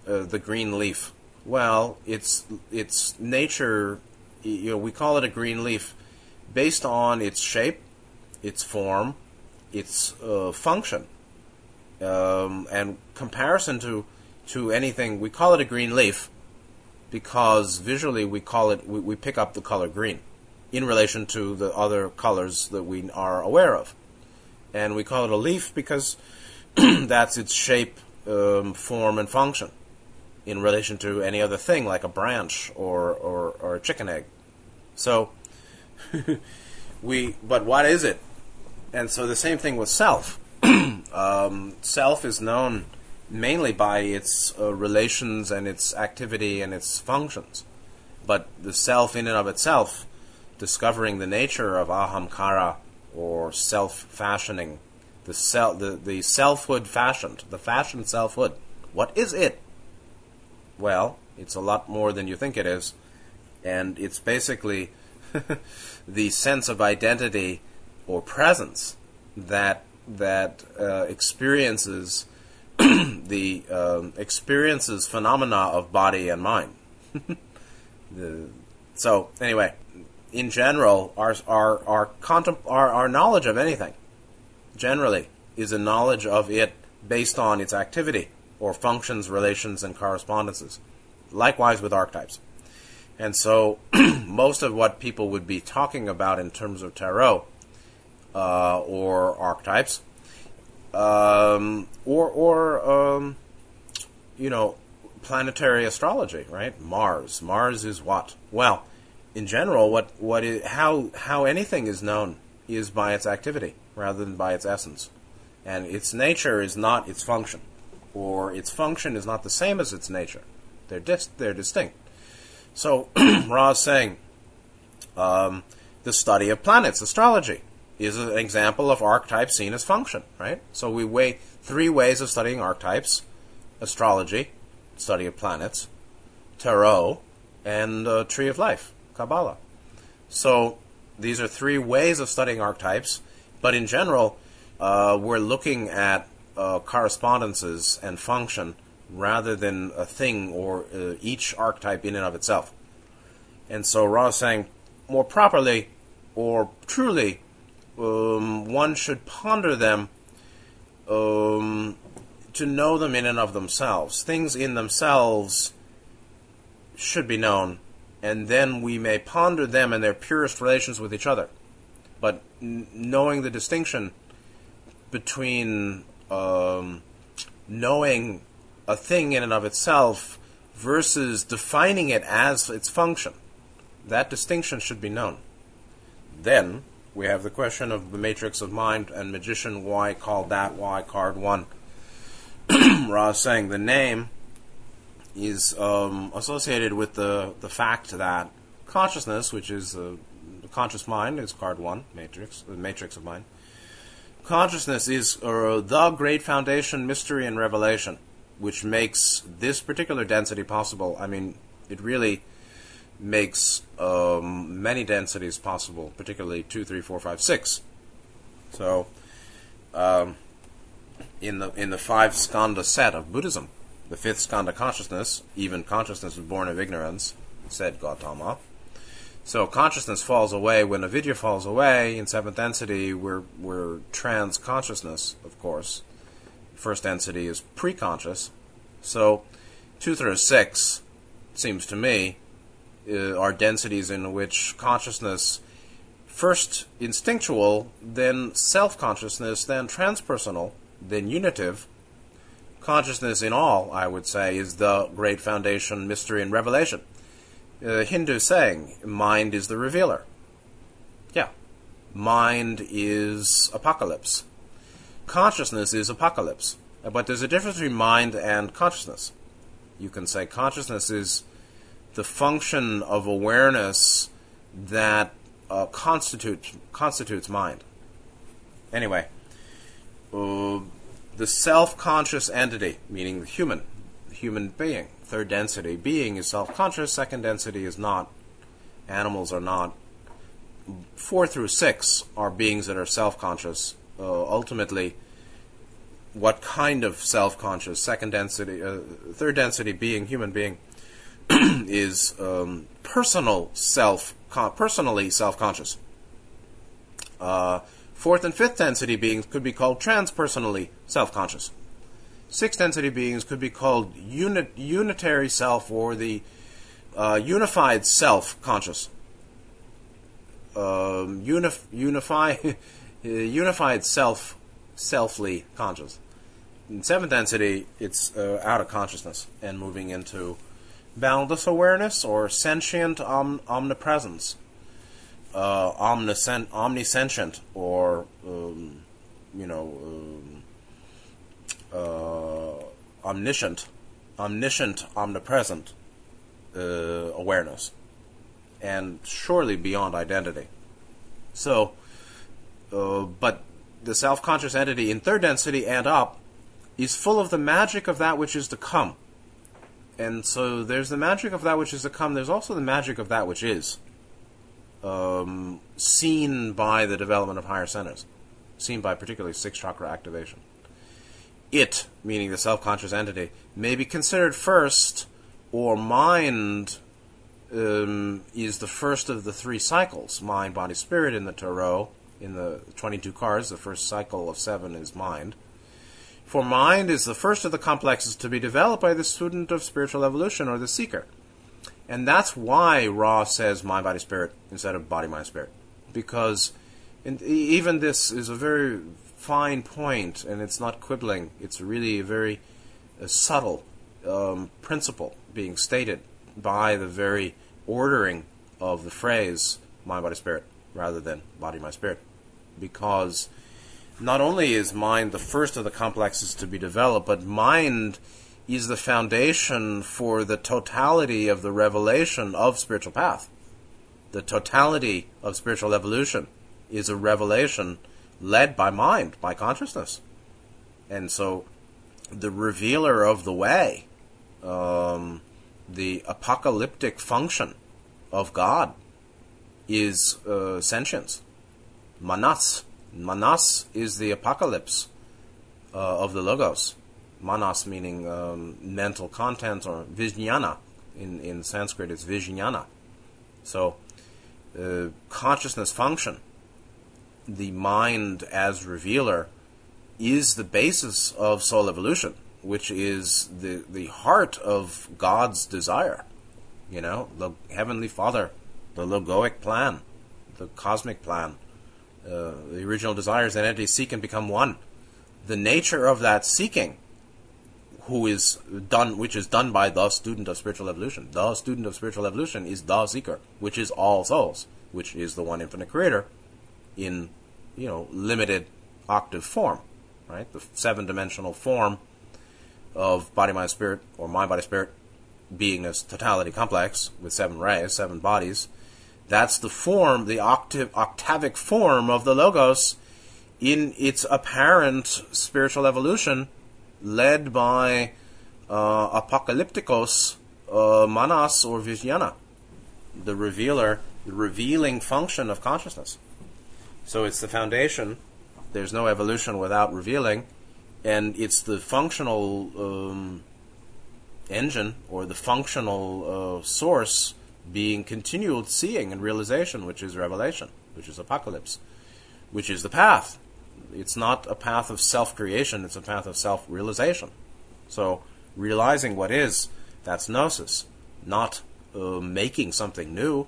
Speaker 1: uh, the green leaf? Well, it's it's nature. You know, we call it a green leaf based on its shape, its form, its uh, function, um, and comparison to to anything. We call it a green leaf because visually we call it we, we pick up the color green in relation to the other colors that we are aware of, and we call it a leaf because (clears throat) that's its shape, um, form, and function in relation to any other thing like a branch or, or, or a chicken egg. So (laughs) we but what is it? And so the same thing with self. (clears throat) um, self is known mainly by its uh, relations and its activity and its functions. But the self in and of itself, discovering the nature of ahamkara or self fashioning, the, self, the, the selfhood fashioned, the fashioned selfhood. What is it? Well, it's a lot more than you think it is. And it's basically (laughs) the sense of identity or presence that that uh, experiences (clears throat) the um, experiences phenomena of body and mind. (laughs) the, so anyway, in general, our our our, contem- our our knowledge of anything, generally, is a knowledge of it based on its activity or functions, relations, and correspondences. Likewise with archetypes. And so, (clears throat) most of what people would be talking about in terms of tarot uh, or archetypes, um, or or um, you know, planetary astrology, right? Mars. Mars is what? Well, in general, what what is, how how anything is known is by its activity rather than by its essence, and its nature is not its function, or its function is not the same as its nature. They're dis- they're distinct. So (clears throat) Ra is saying um, the study of planets, astrology, is an example of archetype seen as function, right? So we weigh three ways of studying archetypes: astrology, study of planets, tarot, and uh, tree of life, Kabbalah. So these are three ways of studying archetypes, but in general, uh, we're looking at uh, correspondences and function rather than a thing or uh, each archetype in and of itself. And so Ra is saying, more properly or truly, um, one should ponder them um, to know them in and of themselves. Things in themselves should be known, and then we may ponder them in their purest relations with each other. But n- knowing the distinction between um, knowing a thing in and of itself versus defining it as its function, that distinction should be known. Then we have the question of the matrix of mind and magician. Why called that? Why card one? (clears throat) Ra is saying the name is um, associated with the, the fact that consciousness, which is uh, the conscious mind, is card one, matrix, the matrix of mind. Consciousness is uh, the great foundation, mystery, and revelation, which makes this particular density possible. I mean, it really makes um, many densities possible, particularly two, three, four, five, six. So, um, in the in the five skandha set of Buddhism, the fifth skandha consciousness, even consciousness is born of ignorance, said Gautama. So consciousness falls away when avidya falls away. In seventh density, we're we're trans consciousness, of course. First density is pre-conscious. So two through six seems to me uh, are densities in which consciousness first instinctual, then self-consciousness, then transpersonal, then unitive. Consciousness in all, I would say, is the great foundation, mystery, and revelation. Uh, Hindu saying, mind is the revealer. Yeah. Mind is apocalypse. Consciousness is apocalypse. But there's a difference between mind and consciousness. You can say consciousness is the function of awareness that uh, constitutes constitutes mind. Anyway, uh, the self-conscious entity, meaning the human, human being, third density being is self-conscious. Second density is not. Animals are not. Four through six are beings that are self-conscious. Uh, ultimately, what kind of self-conscious? Second density, uh, third density being, human being (clears throat) is um, personal self, con- personally self-conscious. Uh, fourth and fifth density beings could be called transpersonally self-conscious. Sixth density beings could be called unit, unitary self or the uh, unified self-conscious. Um, unif- unify, (laughs) unified self, selfly conscious. In seventh density, it's uh, out of consciousness and moving into boundless awareness or sentient om- omnipresence, uh, omniscient, omniscient, or um, you know, um, uh, omniscient, omniscient, omnipresent uh, awareness, and surely beyond identity. So, uh, but the self-conscious entity in third density and up is full of the magic of that which is to come and so there's the magic of that which is to come. There's also the magic of that which is um, seen by the development of higher centers, seen by particularly six chakra activation. It, meaning the self conscious entity, may be considered first or mind um, is the first of the three cycles mind, body, spirit in the Tarot. In the 22 cards, the first cycle of seven is mind. For mind is the first of the complexes to be developed by the student of spiritual evolution or the seeker. And that's why Ra says mind, body, spirit instead of body, mind, spirit. Because even this is a very fine point, and it's not quibbling. It's really a very subtle um, principle being stated by the very ordering of the phrase mind, body, spirit, rather than body, mind, spirit. Because not only is mind the first of the complexes to be developed, but mind is the foundation for the totality of the revelation of spiritual path. The totality of spiritual evolution is a revelation led by mind, by consciousness. And so the revealer of the way, um, the apocalyptic function of God is uh, sentience, manas. Manas is the apocalypse uh, of the logos. Manas meaning um, mental content or vijnana. In, in Sanskrit, it's vijnana. So, uh, consciousness function, the mind as revealer, is the basis of soul evolution, which is the, the heart of God's desire. You know, the Heavenly Father, the logoic plan, the cosmic plan. Uh, the original desires and entities seek and become one. The nature of that seeking who is done, which is done by the student of spiritual evolution. The student of spiritual evolution is the seeker, which is all souls, which is the one infinite creator, in you know limited octave form, right? The seven dimensional form of body, mind, spirit, or mind, body, spirit, being a totality complex with seven rays, seven bodies. That's the form, the octave, octavic form of the logos in its apparent spiritual evolution led by uh, apocalypticos, uh, manas, or vijnana, the revealer, the revealing function of consciousness. So it's the foundation. There's no evolution without revealing, and it's the functional um, engine or the functional uh, source being continual seeing and realization, which is revelation, which is apocalypse, which is the path it's not a path of self creation, it's a path of self realization. So, realizing what is, that's gnosis, not uh, making something new.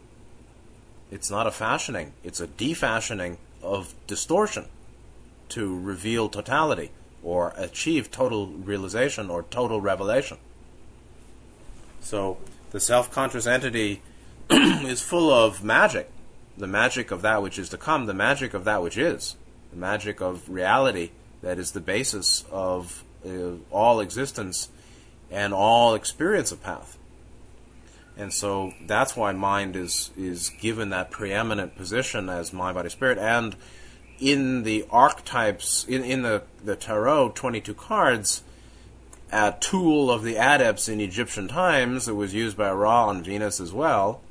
Speaker 1: It's not a fashioning, it's a defashioning of distortion to reveal totality or achieve total realization or total revelation. So, the self conscious entity (clears throat) is full of magic the magic of that which is to come, the magic of that which is the magic of reality that is the basis of uh, all existence and all experience of path. And so that's why mind is is given that preeminent position as mind, body, spirit. And in the archetypes, in, in the, the tarot, 22 cards, a tool of the adepts in Egyptian times, it was used by Ra and Venus as well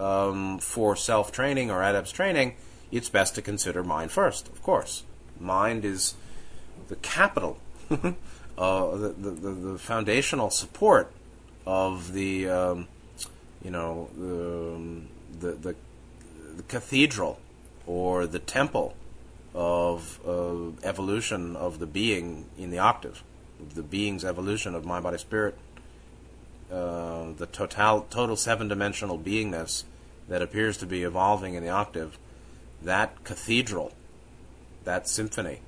Speaker 1: um, for self training or adepts training it's best to consider mind first, of course. Mind is the capital, (laughs) uh, the, the, the, foundational support of the, um, you know, the, the, the, the, cathedral or the temple of uh, evolution of the being in the octave, the being's evolution of mind, body, spirit, uh, the total, total seven dimensional beingness that appears to be evolving in the octave that cathedral, that symphony,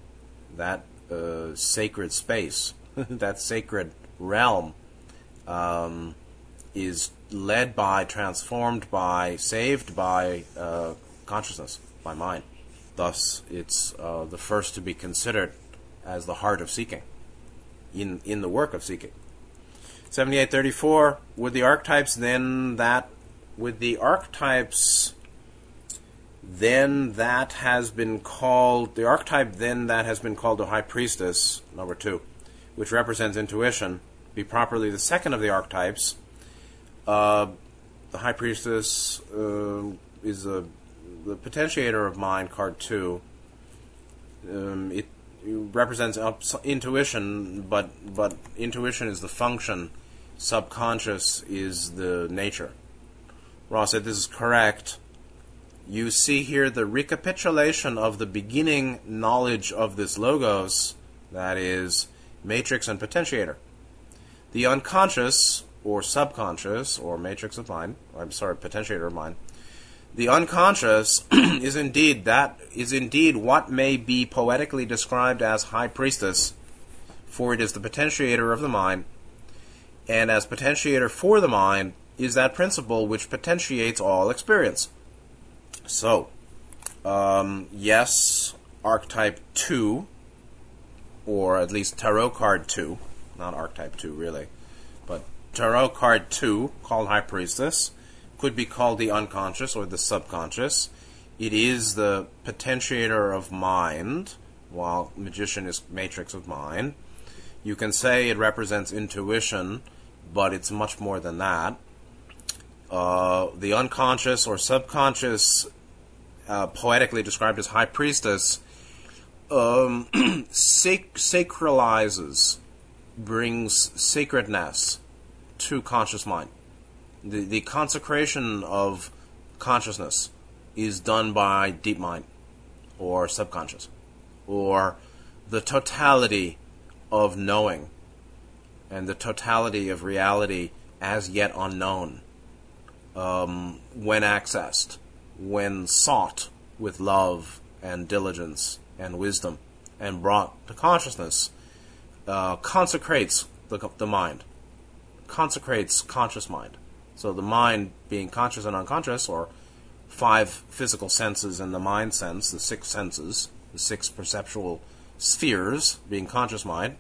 Speaker 1: that uh, sacred space, (laughs) that sacred realm um, is led by, transformed by, saved by uh, consciousness, by mind. Thus, it's uh, the first to be considered as the heart of seeking, in, in the work of seeking. 7834, with the archetypes, then that, with the archetypes then that has been called the archetype then that has been called the high priestess number two which represents intuition be properly the second of the archetypes. Uh, the high priestess uh, is a, the potentiator of mind card two. Um, it, represents intuition but but intuition is the function. Subconscious is the nature Ra said this is correct. You see here the recapitulation of the beginning knowledge of this logos, that is, matrix and potentiator. The unconscious, or subconscious, or matrix of mind, I'm sorry, potentiator of mind, the unconscious (clears throat) is indeed that is indeed what may be poetically described as high priestess, for it is the potentiator of the mind, and as potentiator for the mind is that principle which potentiates all experience. So, um, yes, archetype two, or at least tarot card two, not archetype two really, but tarot card two, called High Priestess could be called the unconscious or the subconscious. It is the potentiator of mind, while magician is matrix of mind. You can say it represents intuition, but it's much more than that. Uh, the unconscious or subconscious, uh, poetically described as high priestess, um, (clears throat) sac- sacralizes, brings sacredness to conscious mind. The, the consecration of consciousness is done by deep mind or subconscious or the totality of knowing and the totality of reality as yet unknown um, when accessed, when sought with love and diligence and wisdom and brought to consciousness, uh, consecrates the, the mind, consecrates conscious mind. So the mind being conscious and unconscious, or five physical senses in the mind sense, the six senses, the six perceptual spheres being conscious mind,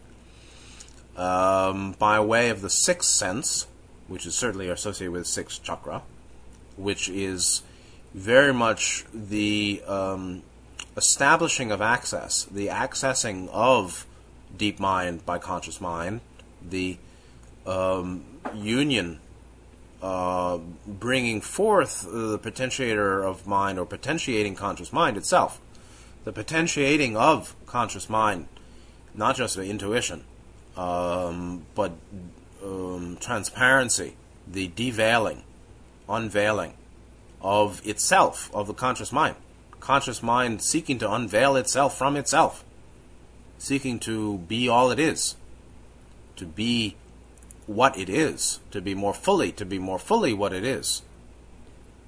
Speaker 1: um, by way of the sixth sense, which is certainly associated with sixth chakra, which is very much the um, establishing of access, the accessing of deep mind by conscious mind, the um, union uh, bringing forth the potentiator of mind or potentiating conscious mind itself. The potentiating of conscious mind, not just the intuition, um, but um, transparency, the deveiling, unveiling of itself, of the conscious mind. Conscious mind seeking to unveil itself from itself, seeking to be all it is, to be what it is, to be more fully, to be more fully what it is,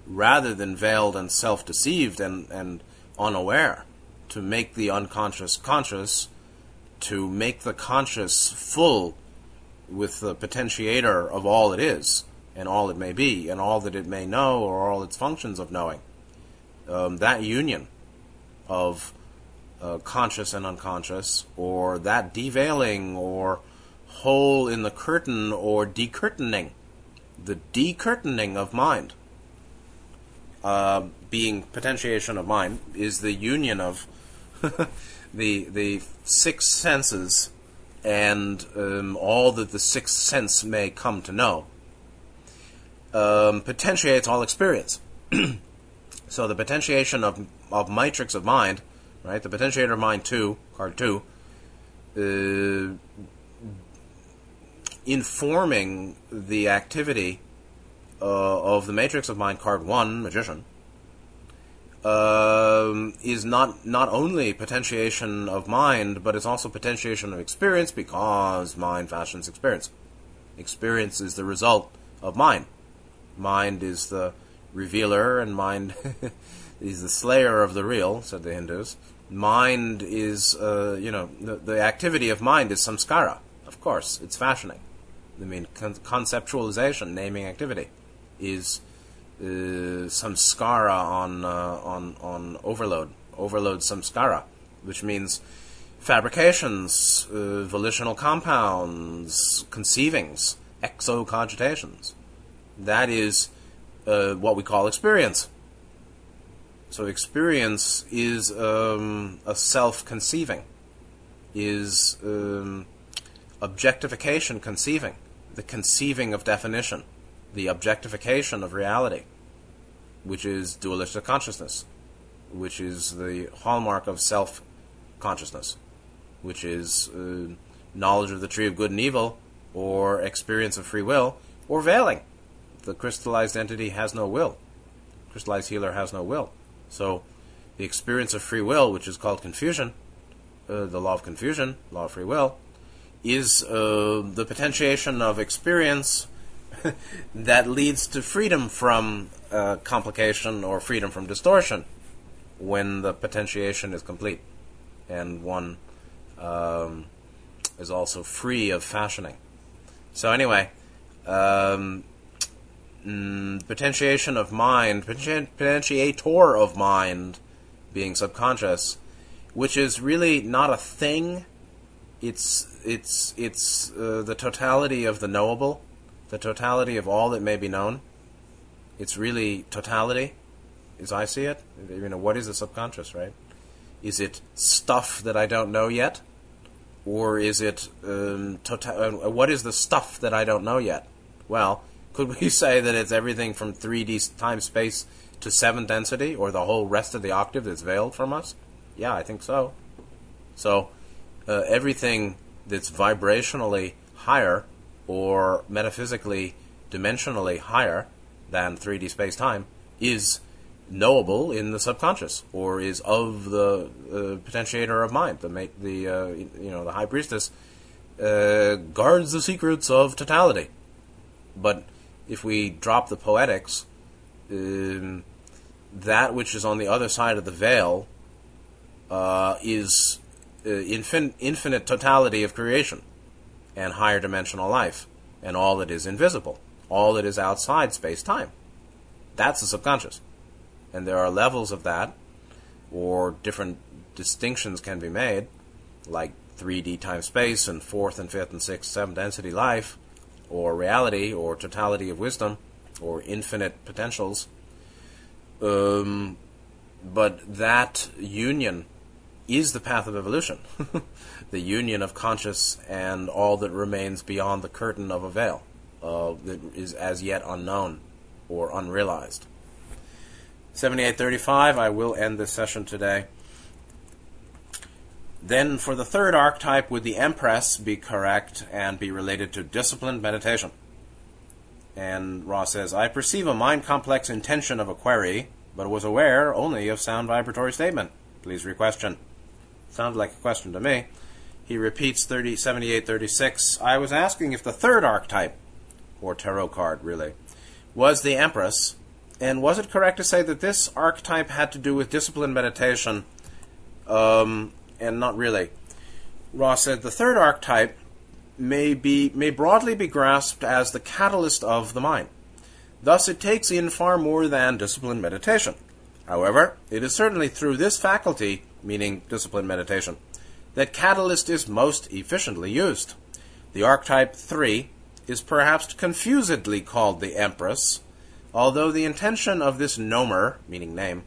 Speaker 1: rather than veiled and self deceived and, and unaware, to make the unconscious conscious, to make the conscious full with the potentiator of all it is, and all it may be, and all that it may know, or all its functions of knowing. Um, that union of uh, conscious and unconscious, or that deveiling, or hole in the curtain or decurtaining, the decurtaining of mind, uh, being potentiation of mind, is the union of (laughs) the the six senses and um, all that the sixth sense may come to know. Um, potentiates all experience. (clears throat) so the potentiation of of matrix of mind, right? The potentiator of mind two, card two, uh, informing the activity uh, of the matrix of mind card 1 magician um, is not not only potentiation of mind but it's also potentiation of experience because mind fashions experience. Experience is the result of mind. Mind is the revealer and mind (laughs) is the slayer of the real said the hindus. Mind is uh, you know the, the activity of mind is samskara. Of course it's fashioning. I mean, con- conceptualization, naming activity, is uh, samskara on uh, on on overload. Overload samskara, which means fabrications, uh, volitional compounds, conceivings, exocogitations. That is uh, what we call experience. So experience is um, a self-conceiving, is um, objectification conceiving the conceiving of definition, the objectification of reality, which is dualistic consciousness, which is the hallmark of self consciousness, which is uh, knowledge of the tree of good and evil, or experience of free will, or veiling. the crystallized entity has no will. Crystallized healer has no will. So the experience of free will, which is called confusion, uh, the law of confusion, law of free will, is uh, the potentiation of experience (laughs) that leads to freedom from uh, complication or freedom from distortion when the potentiation is complete and one um, is also free of fashioning. So, anyway, um, mm, potentiation of mind, potentiator of mind being subconscious, which is really not a thing. It's it's it's uh, the totality of the knowable, the totality of all that may be known. It's really totality, as I see it. You know, what is the subconscious, right? Is it stuff that I don't know yet, or is it um, tota- uh, what is the stuff that I don't know yet? Well, could we (laughs) say that it's everything from 3D time space to seventh density, or the whole rest of the octave that's veiled from us? Yeah, I think so. So, uh, everything that's vibrationally higher or metaphysically dimensionally higher than 3D space time is knowable in the subconscious or is of the uh, potentiator of mind. The the uh, you know the high priestess uh, guards the secrets of totality. But if we drop the poetics um, that which is on the other side of the veil uh, is uh, infin- infinite totality of creation and higher dimensional life and all that is invisible, all that is outside space time. That's the subconscious. And there are levels of that, or different distinctions can be made, like 3D time space and fourth and fifth and sixth, seventh density life, or reality, or totality of wisdom, or infinite potentials. Um, but that union is the path of evolution. (laughs) the union of conscious and all that remains beyond the curtain of a veil uh, that is as yet unknown or unrealized. 7835, I will end this session today. Then, for the third archetype, would the Empress be correct and be related to disciplined meditation? And Ra says, I perceive a mind complex intention of a query, but was aware only of sound vibratory statement. Please requestion. Sounds like a question to me. He repeats 30, 78, 36. I was asking if the third archetype, or tarot card really, was the Empress, and was it correct to say that this archetype had to do with discipline meditation, um, and not really? Ra said the third archetype may be may broadly be grasped as the catalyst of the mind. Thus, it takes in far more than discipline meditation. However, it is certainly through this faculty meaning discipline meditation, that catalyst is most efficiently used. The archetype 3 is perhaps confusedly called the Empress, although the intention of this nomer, meaning name,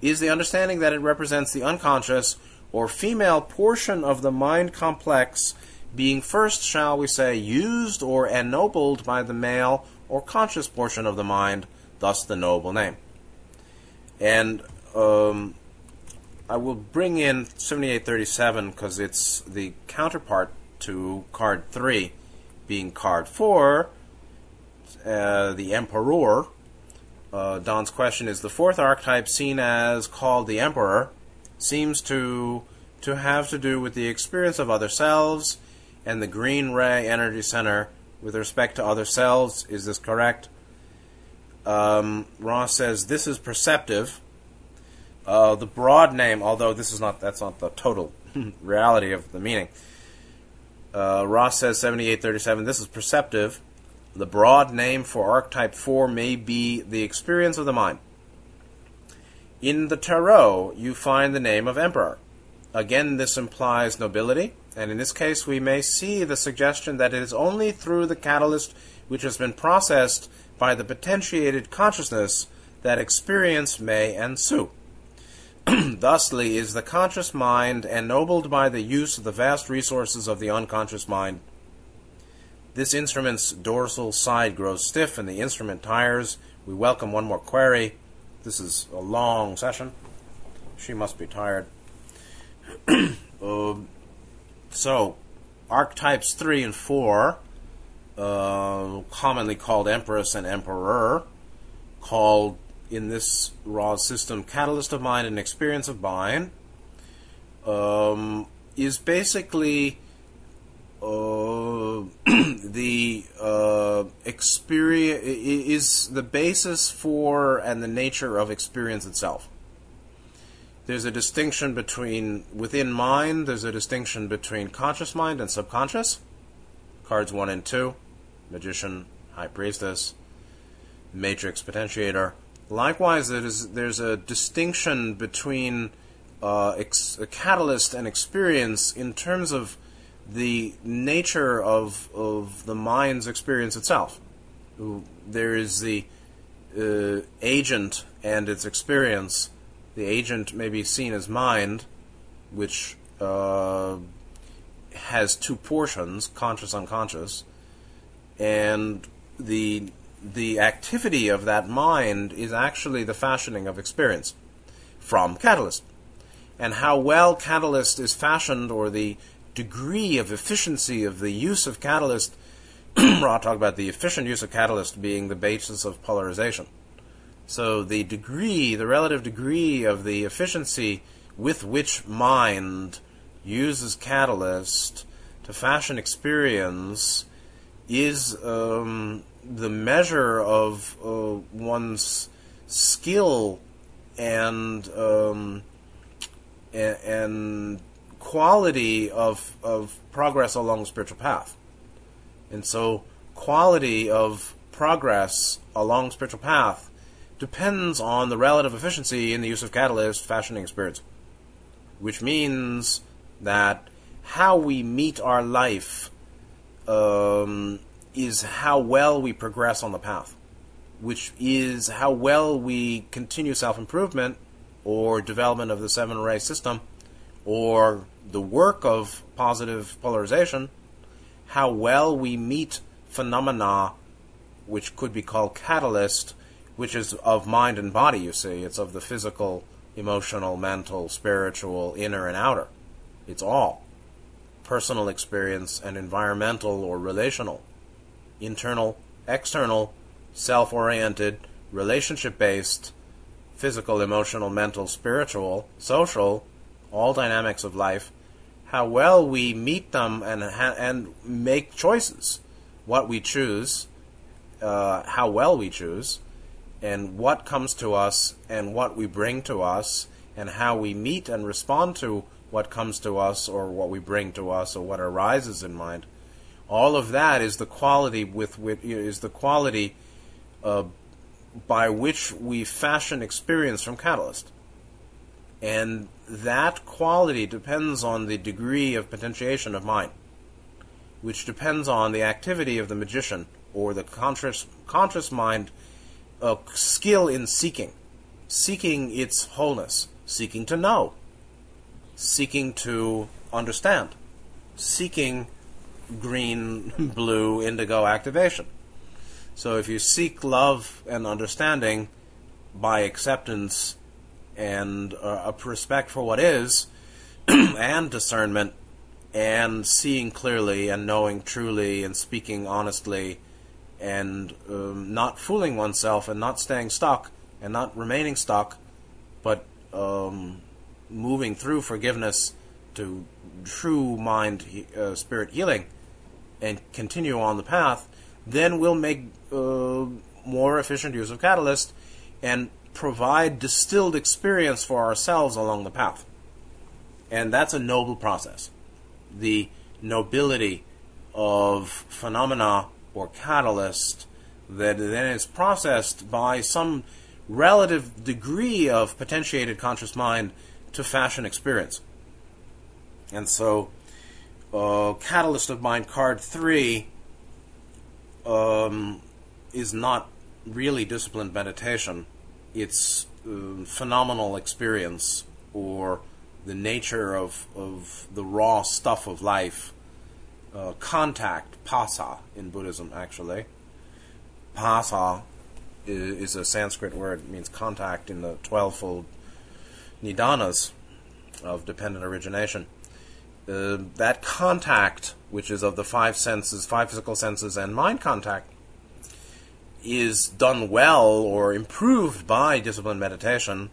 Speaker 1: is the understanding that it represents the unconscious or female portion of the mind complex being first, shall we say, used or ennobled by the male or conscious portion of the mind, thus the noble name. And um, I will bring in 7837 because it's the counterpart to card 3, being card 4, uh, the Emperor. Uh, Don's question is the fourth archetype, seen as called the Emperor, seems to to have to do with the experience of other selves and the green ray energy center with respect to other selves. Is this correct? Um, Ra says this is perceptive uh, the broad name, although this is not that's not the total (laughs) reality of the meaning. Uh, Ra says 7837. This is perceptive. The broad name for archetype 4 may be the experience of the mind. In the tarot, you find the name of emperor. Again, this implies nobility, and in this case, we may see the suggestion that it is only through the catalyst which has been processed by the potentiated consciousness that experience may ensue. (clears throat) Thusly is the conscious mind ennobled by the use of the vast resources of the unconscious mind. This instrument's dorsal side grows stiff and the instrument tires. We welcome one more query. This is a long session. She must be tired. (clears throat) uh, so, archetypes 3 and 4 uh, commonly called Empress and Emperor, called in this Ra system Catalyst of Mind and Experience of Mind, um, is basically uh, (clears throat) the uh, experience is the basis for and the nature of experience itself. There's a distinction between within mind. There's a distinction between conscious mind and subconscious. Cards one and two, magician, high priestess, matrix potentiator. Likewise, there's there's a distinction between uh, ex- a catalyst and experience in terms of the nature of of the mind's experience itself. There is the uh, agent and its experience. The agent may be seen as mind, which uh, has two portions, conscious, unconscious, and the the activity of that mind is actually the fashioning of experience from catalyst. And how well catalyst is fashioned or the degree of efficiency of the use of catalyst, (clears throat) Ra talked about the efficient use of catalyst being the basis of polarization. So the degree, the relative degree of the efficiency with which mind uses catalyst to fashion experience is um, the measure of uh, one's skill and um, and, and quality of, of progress along the spiritual path. And so, quality of progress along spiritual path depends on the relative efficiency in the use of catalyst fashioning experience, which means that how we meet our life um, is how well we progress on the path, which is how well we continue self improvement or development of the seven ray system or the work of positive polarization, how well we meet phenomena which could be called catalyst, which is of mind and body, you see. It's of the physical, emotional, mental, spiritual, inner and outer. It's all. Personal experience and environmental or relational. Internal, external, self oriented, relationship based, physical, emotional, mental, spiritual, social, all dynamics of life, how well we meet them and and make choices, what we choose, uh, how well we choose, and what comes to us and what we bring to us, and how we meet and respond to what comes to us or what we bring to us or what arises in mind. All of that is the quality with which is the quality uh, by which we fashion experience from Catalyst. And that quality depends on the degree of potentiation of mind, which depends on the activity of the magician or the conscious, conscious mind uh, skill in seeking, seeking its wholeness, seeking to know, seeking to understand, seeking green, (laughs) blue, indigo activation. So if you seek love and understanding by acceptance and uh, a respect for what is, (clears throat) and discernment, and seeing clearly, and knowing truly, and speaking honestly, and um, not fooling oneself, and not staying stuck, and not remaining stuck, but um, moving through forgiveness to true mind uh, spirit healing, and continue on the path, then we'll make uh, more efficient use of catalyst and provide distilled experience for ourselves along the path. And that's a noble process. The nobility of phenomena or catalyst that then is processed by some relative degree of potentiated conscious mind to fashion experience. And so, uh, Catalyst of Mind card 3 um, is not really disciplined meditation its uh, phenomenal experience or the nature of, of the raw stuff of life, uh, contact, phassa, in Buddhism actually. Phassa is, is a Sanskrit word, it means contact in the twelvefold nidanas of dependent origination. Uh, that contact, which is of the five senses, five physical senses, and mind contact, is done well or improved by disciplined meditation.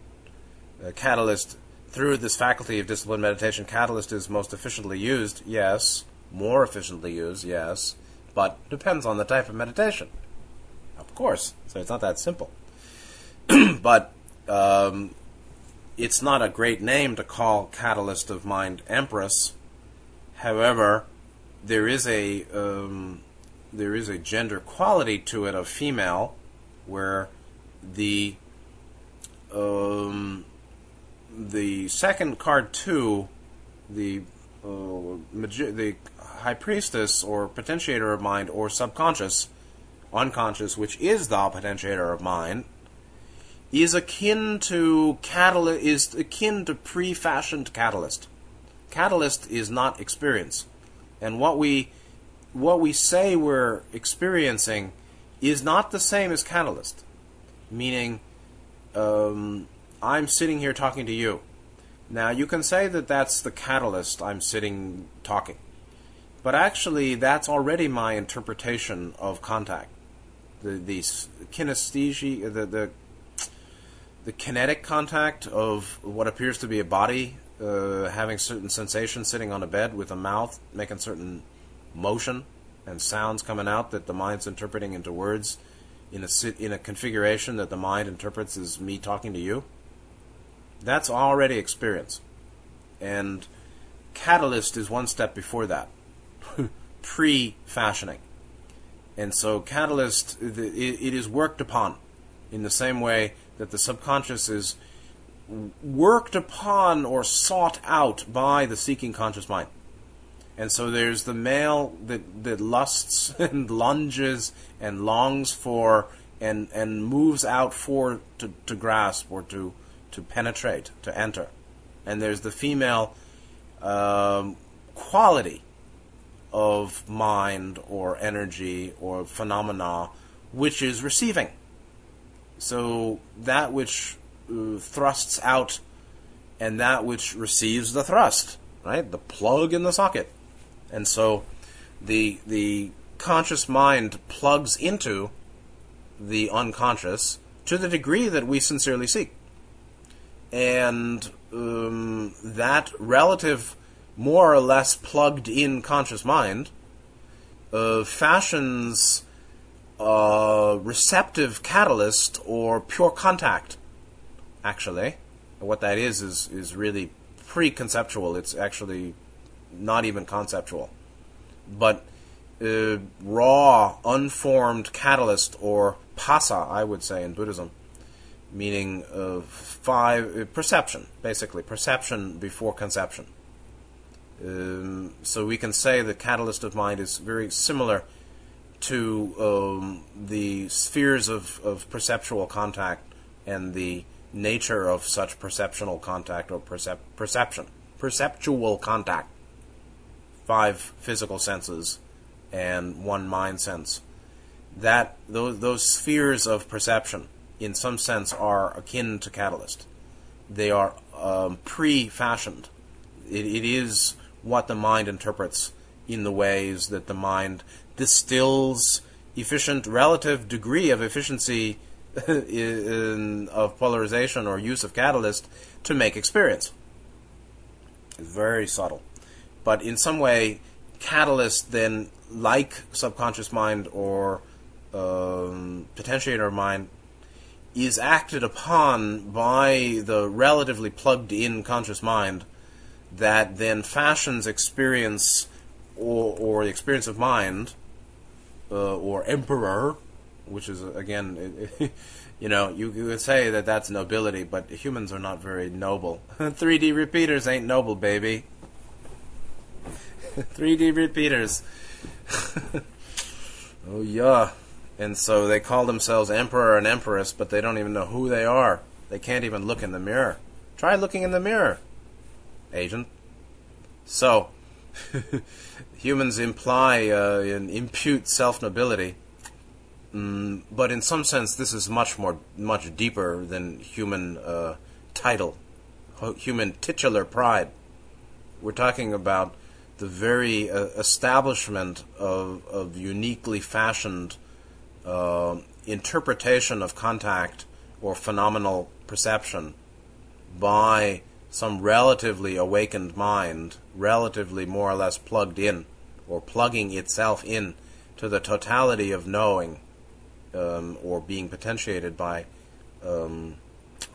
Speaker 1: Catalyst, through this faculty of disciplined meditation, catalyst is most efficiently used, yes. More efficiently used, yes. But depends on the type of meditation. Of course. So it's not that simple. (clears throat) but um, it's not a great name to call Catalyst of Mind Empress. However, there is a um, there is a gender quality to it of female, where the um, the second card two, the uh, magi- the high priestess or potentiator of mind or subconscious, unconscious, which is the potentiator of mind, is akin to catalyst is akin to pre-fashioned catalyst. Catalyst is not experience, and what we what we say we're experiencing is not the same as catalyst. Meaning, um, I'm sitting here talking to you. Now you can say that that's the catalyst. I'm sitting talking, but actually that's already my interpretation of contact. The the kinesthesia, the the the kinetic contact of what appears to be a body uh, having certain sensations sitting on a bed with a mouth making certain motion and sounds coming out that the mind's interpreting into words in a in a configuration that the mind interprets as me talking to you. That's already experience. And catalyst is one step before that. (laughs) Pre-fashioning. And so catalyst it is worked upon in the same way that the subconscious is worked upon or sought out by the seeking conscious mind. And so there's the male that, that lusts (laughs) and lunges and longs for and, and moves out for to, to grasp or to, to penetrate, to enter. And there's the female um, quality of mind or energy or phenomena which is receiving. So that which thrusts out and that which receives the thrust, right? The plug in the socket. And so the the conscious mind plugs into the unconscious to the degree that we sincerely seek. And um, that relative, more or less plugged in conscious mind uh, fashions uh, receptive catalyst or pure contact. Actually, what that is is is really pre-conceptual. It's actually not even conceptual, but uh, raw, unformed catalyst or phassa, I would say in Buddhism, meaning uh, five uh, perception, basically perception before conception. Um, so we can say the catalyst of mind is very similar to um, the spheres of, of perceptual contact and the nature of such perceptual contact or percep- perception. Perceptual contact. Five physical senses and one mind sense. That those, those spheres of perception, in some sense, are akin to catalyst. They are um, pre-fashioned. It, it is what the mind interprets in the ways that the mind distills efficient relative degree of efficiency (laughs) in, of polarization or use of catalyst to make experience. It's very subtle. But in some way, catalyst then, like subconscious mind or um, potentiator mind, is acted upon by the relatively plugged in conscious mind that then fashions experience or, or the experience of mind uh, or emperor, which is again, (laughs) you know, you, could say that that's nobility, but humans are not very noble. (laughs) 3D repeaters ain't noble, baby. (laughs) 3D repeaters. oh yeah. And so they call themselves emperor and empress, but they don't even know who they are. They can't even look in the mirror. Try looking in the mirror, agent. So, humans imply uh, and impute self nobility, mm, but in some sense, this is much more, much deeper than human uh, title, human titular pride. We're talking about the very uh, establishment of, of uniquely fashioned uh, interpretation of contact or phenomenal perception by some relatively awakened mind, relatively more or less plugged in, or plugging itself in to the totality of knowing um, or being potentiated by um,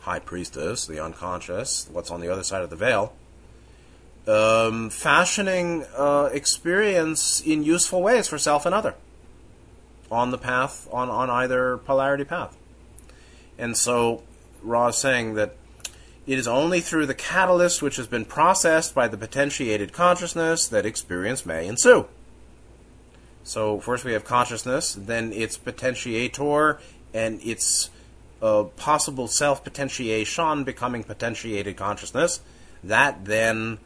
Speaker 1: high priestess, the unconscious, what's on the other side of the veil, um, fashioning uh, experience in useful ways for self and other on the path, on, on either polarity path. And so Ra is saying that it is only through the catalyst which has been processed by the potentiated consciousness that experience may ensue. So first we have consciousness, then its potentiator and its uh, possible self potentiation becoming potentiated consciousness. That then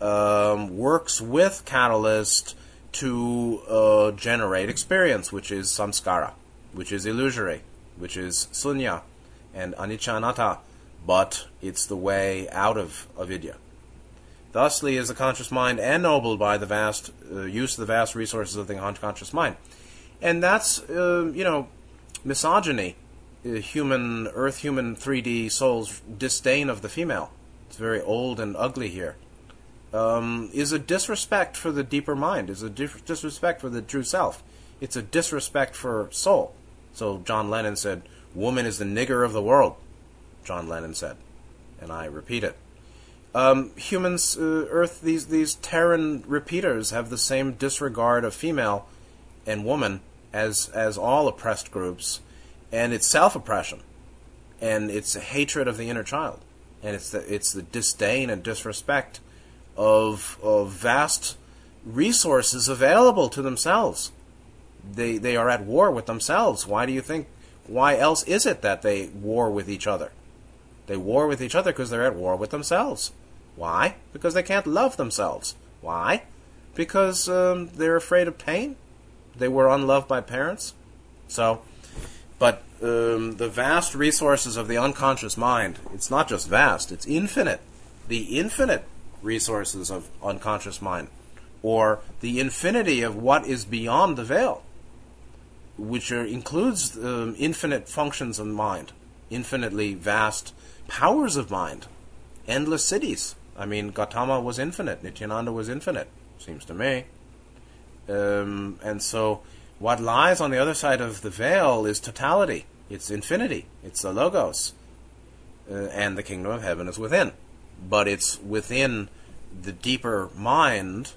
Speaker 1: um, works with catalyst to uh, generate experience, which is samskara, which is illusory, which is sunya and anicca anatta, but it's the way out of avidya. Thusly is the conscious mind ennobled by the vast uh, use of the vast resources of the unconscious mind. And that's, uh, you know, misogyny, uh, human, earth human 3D soul's disdain of the female. It's very old and ugly here um, is a disrespect for the deeper mind, is a disrespect for the true self. It's a disrespect for soul. So John Lennon said, Woman is the nigger of the world, John Lennon said. And I repeat it. Um, humans, uh, Earth, these, these Terran repeaters have the same disregard of female and woman as, as all oppressed groups, and it's self oppression, and it's a hatred of the inner child, and it's the, it's the disdain and disrespect of, of vast resources available to themselves. They, they are at war with themselves. Why do you think? Why else is it that they war with each other? They war with each other because they're at war with themselves. Why? Because they can't love themselves. Why? Because um, they're afraid of pain. They were unloved by parents. So, but um, the vast resources of the unconscious mind, it's not just vast, it's infinite. The infinite resources of unconscious mind, or the infinity of what is beyond the veil, which are, includes um, infinite functions of mind, infinitely vast powers of mind, endless siddhis. I mean, Gautama was infinite, Nityananda was infinite, seems to me. Um, and so, what lies on the other side of the veil is totality. It's infinity. It's the logos, uh, and the kingdom of heaven is within but it's within the deeper mind,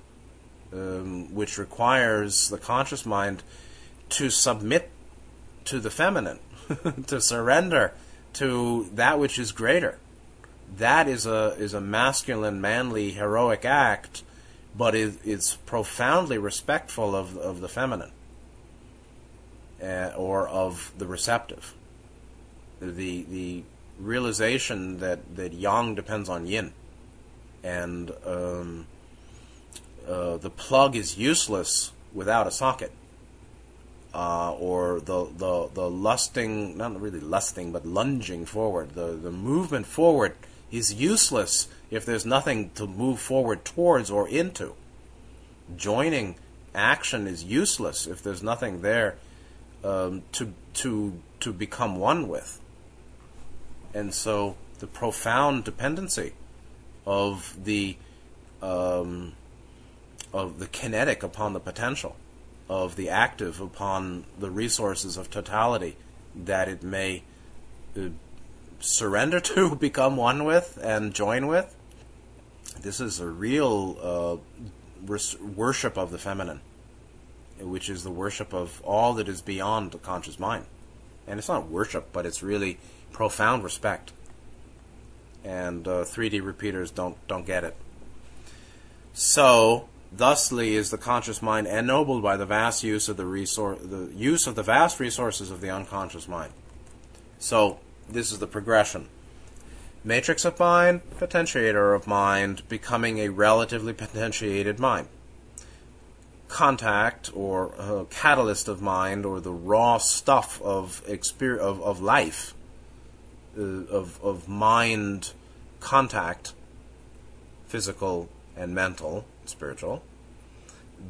Speaker 1: um, which requires the conscious mind to submit to the feminine, (laughs) to surrender to that which is greater. That is a is a masculine, manly, heroic act, but it, it's profoundly respectful of of the feminine, uh, or of the receptive. The the realization that, that yang depends on yin. And um, uh, the plug is useless without a socket. Uh, or the, the, the lusting, not really lusting, but lunging forward, the, the movement forward is useless if there's nothing to move forward towards or into. Joining action is useless if there's nothing there um, to, to, to become one with. And so the profound dependency of the um, of the kinetic upon the potential, of the active upon the resources of totality that it may uh, surrender (laughs) to, become one with, and join with. This is a real uh, worship of the feminine, which is the worship of all that is beyond the conscious mind. And it's not worship, but it's really profound respect. And uh, 3D repeaters don't don't get it. So, thusly is the conscious mind ennobled by the vast use of the resource, the use of the vast resources of the unconscious mind. So, this is the progression. Matrix of mind, potentiator of mind, becoming a relatively potentiated mind. Contact or uh, catalyst of mind, or the raw stuff of, exper- of, of life, uh, of, of mind contact, physical and mental, spiritual,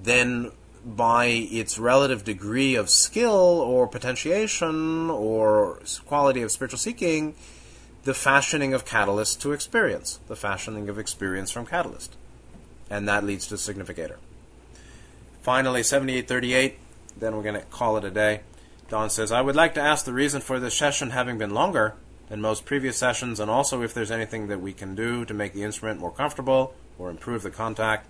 Speaker 1: then by its relative degree of skill or potentiation or quality of spiritual seeking, the fashioning of catalyst to experience, the fashioning of experience from catalyst. And that leads to significator. Finally, 7838, then we're going to call it a day. Don says, I would like to ask the reason for this session having been longer than most previous sessions, and also if there's anything that we can do to make the instrument more comfortable or improve the contact.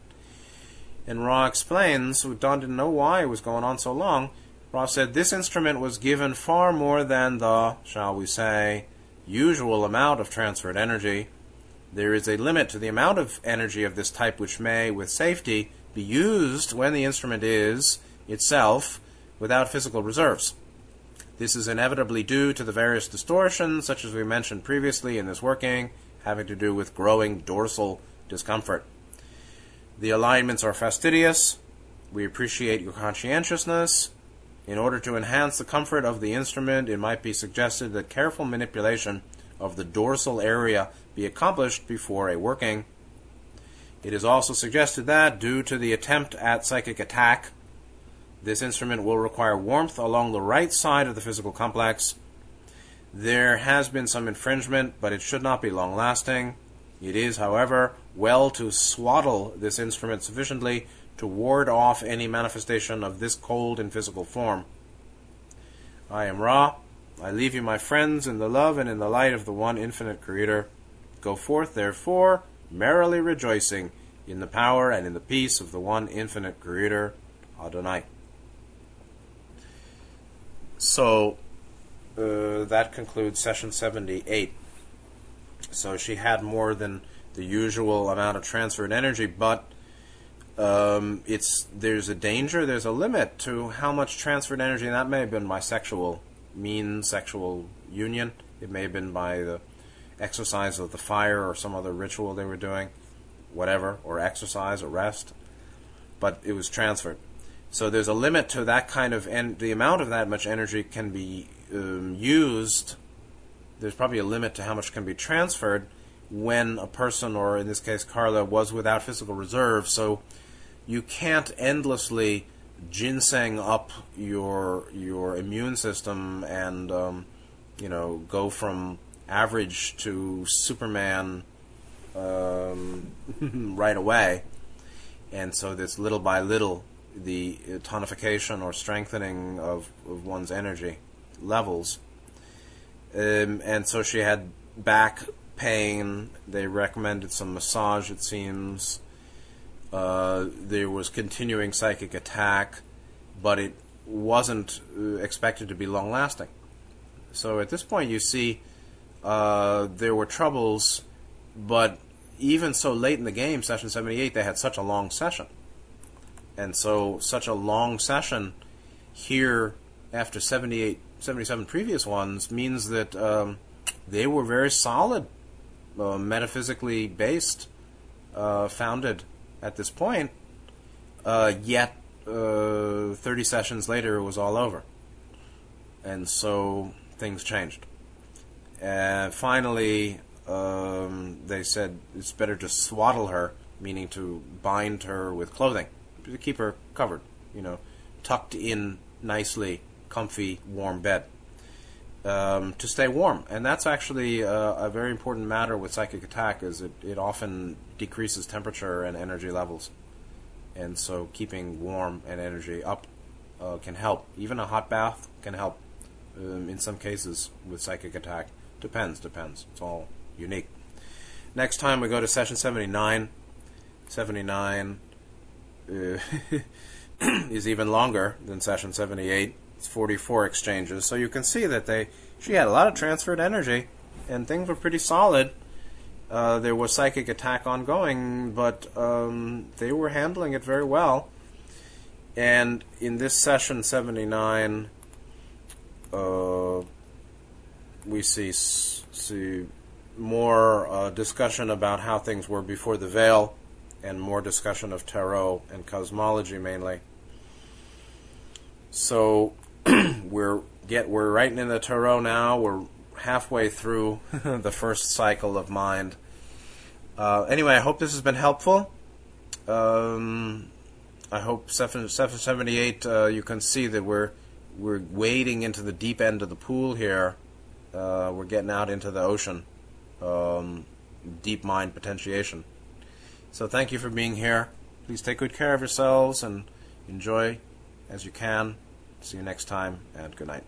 Speaker 1: And Ra explains, Don didn't know why it was going on so long. Ra said, This instrument was given far more than the, shall we say, usual amount of transferred energy. There is a limit to the amount of energy of this type which may, with safety, be used when the instrument is, itself, without physical reserves. This is inevitably due to the various distortions, such as we mentioned previously in this working, having to do with growing dorsal discomfort. The alignments are fastidious. We appreciate your conscientiousness. In order to enhance the comfort of the instrument, it might be suggested that careful manipulation of the dorsal area be accomplished before a working. It is also suggested that, due to the attempt at psychic attack, this instrument will require warmth along the right side of the physical complex. There has been some infringement, but it should not be long lasting. It is, however, well to swaddle this instrument sufficiently to ward off any manifestation of this cold in physical form. I am Ra. I leave you, my friends, in the love and in the light of the one infinite Creator. Go forth, therefore, merrily rejoicing in the power and in the peace of the one infinite Creator, Adonai. So, uh, that concludes session 78. So she had more than the usual amount of transferred energy, but um, it's there's a danger, there's a limit to how much transferred energy, and that may have been by sexual mean sexual union. It may have been by the exercise of the fire or some other ritual they were doing, whatever, or exercise or rest. But it was transferred. So there's a limit to that kind of, and the amount of that much energy can be um, used there's probably a limit to how much can be transferred when a person, or in this case Carla, was without physical reserve. So you can't endlessly ginseng up your your immune system and um, you know go from average to Superman um, (laughs) right away. And so this little by little the tonification or strengthening of, of one's energy levels um, and so she had back pain. They recommended some massage, it seems. Uh, there was continuing psychic attack, but it wasn't uh, expected to be long lasting. So at this point, you see uh, there were troubles, but even so late in the game, session 78, they had such a long session. And so, such a long session here after 78 77 previous ones means that um, they were very solid, uh, metaphysically based, uh, founded at this point. Uh, yet, uh, 30 sessions later, it was all over. And so things changed. And finally, um, they said it's better to swaddle her, meaning to bind her with clothing, to keep her covered, you know, tucked in nicely comfy, warm bed um, to stay warm. And that's actually a, a, very important matter with psychic attack is it, it often decreases temperature and energy levels. And so keeping warm and energy up uh, can help. Even a hot bath can help um, in some cases with psychic attack. Depends, depends. It's all unique. Next time we go to session 79. 79 uh, (coughs) is even longer than session 78 44 exchanges. So you can see that they she had a lot of transferred energy, and things were pretty solid. Uh, there was psychic attack ongoing, but um, they were handling it very well. And in this session 79, uh, we see see more uh, discussion about how things were before the veil, and more discussion of tarot and cosmology mainly. So (clears throat) we're get we're right in the tarot now. We're halfway through (laughs) the first cycle of mind. Uh, anyway, I hope this has been helpful. Um, I hope 7, 778 uh, you can see that we're we're wading into the deep end of the pool here. Uh, we're getting out into the ocean, um, deep mind potentiation. So thank you for being here. Please take good care of yourselves and enjoy as you can. See you next time, and good night.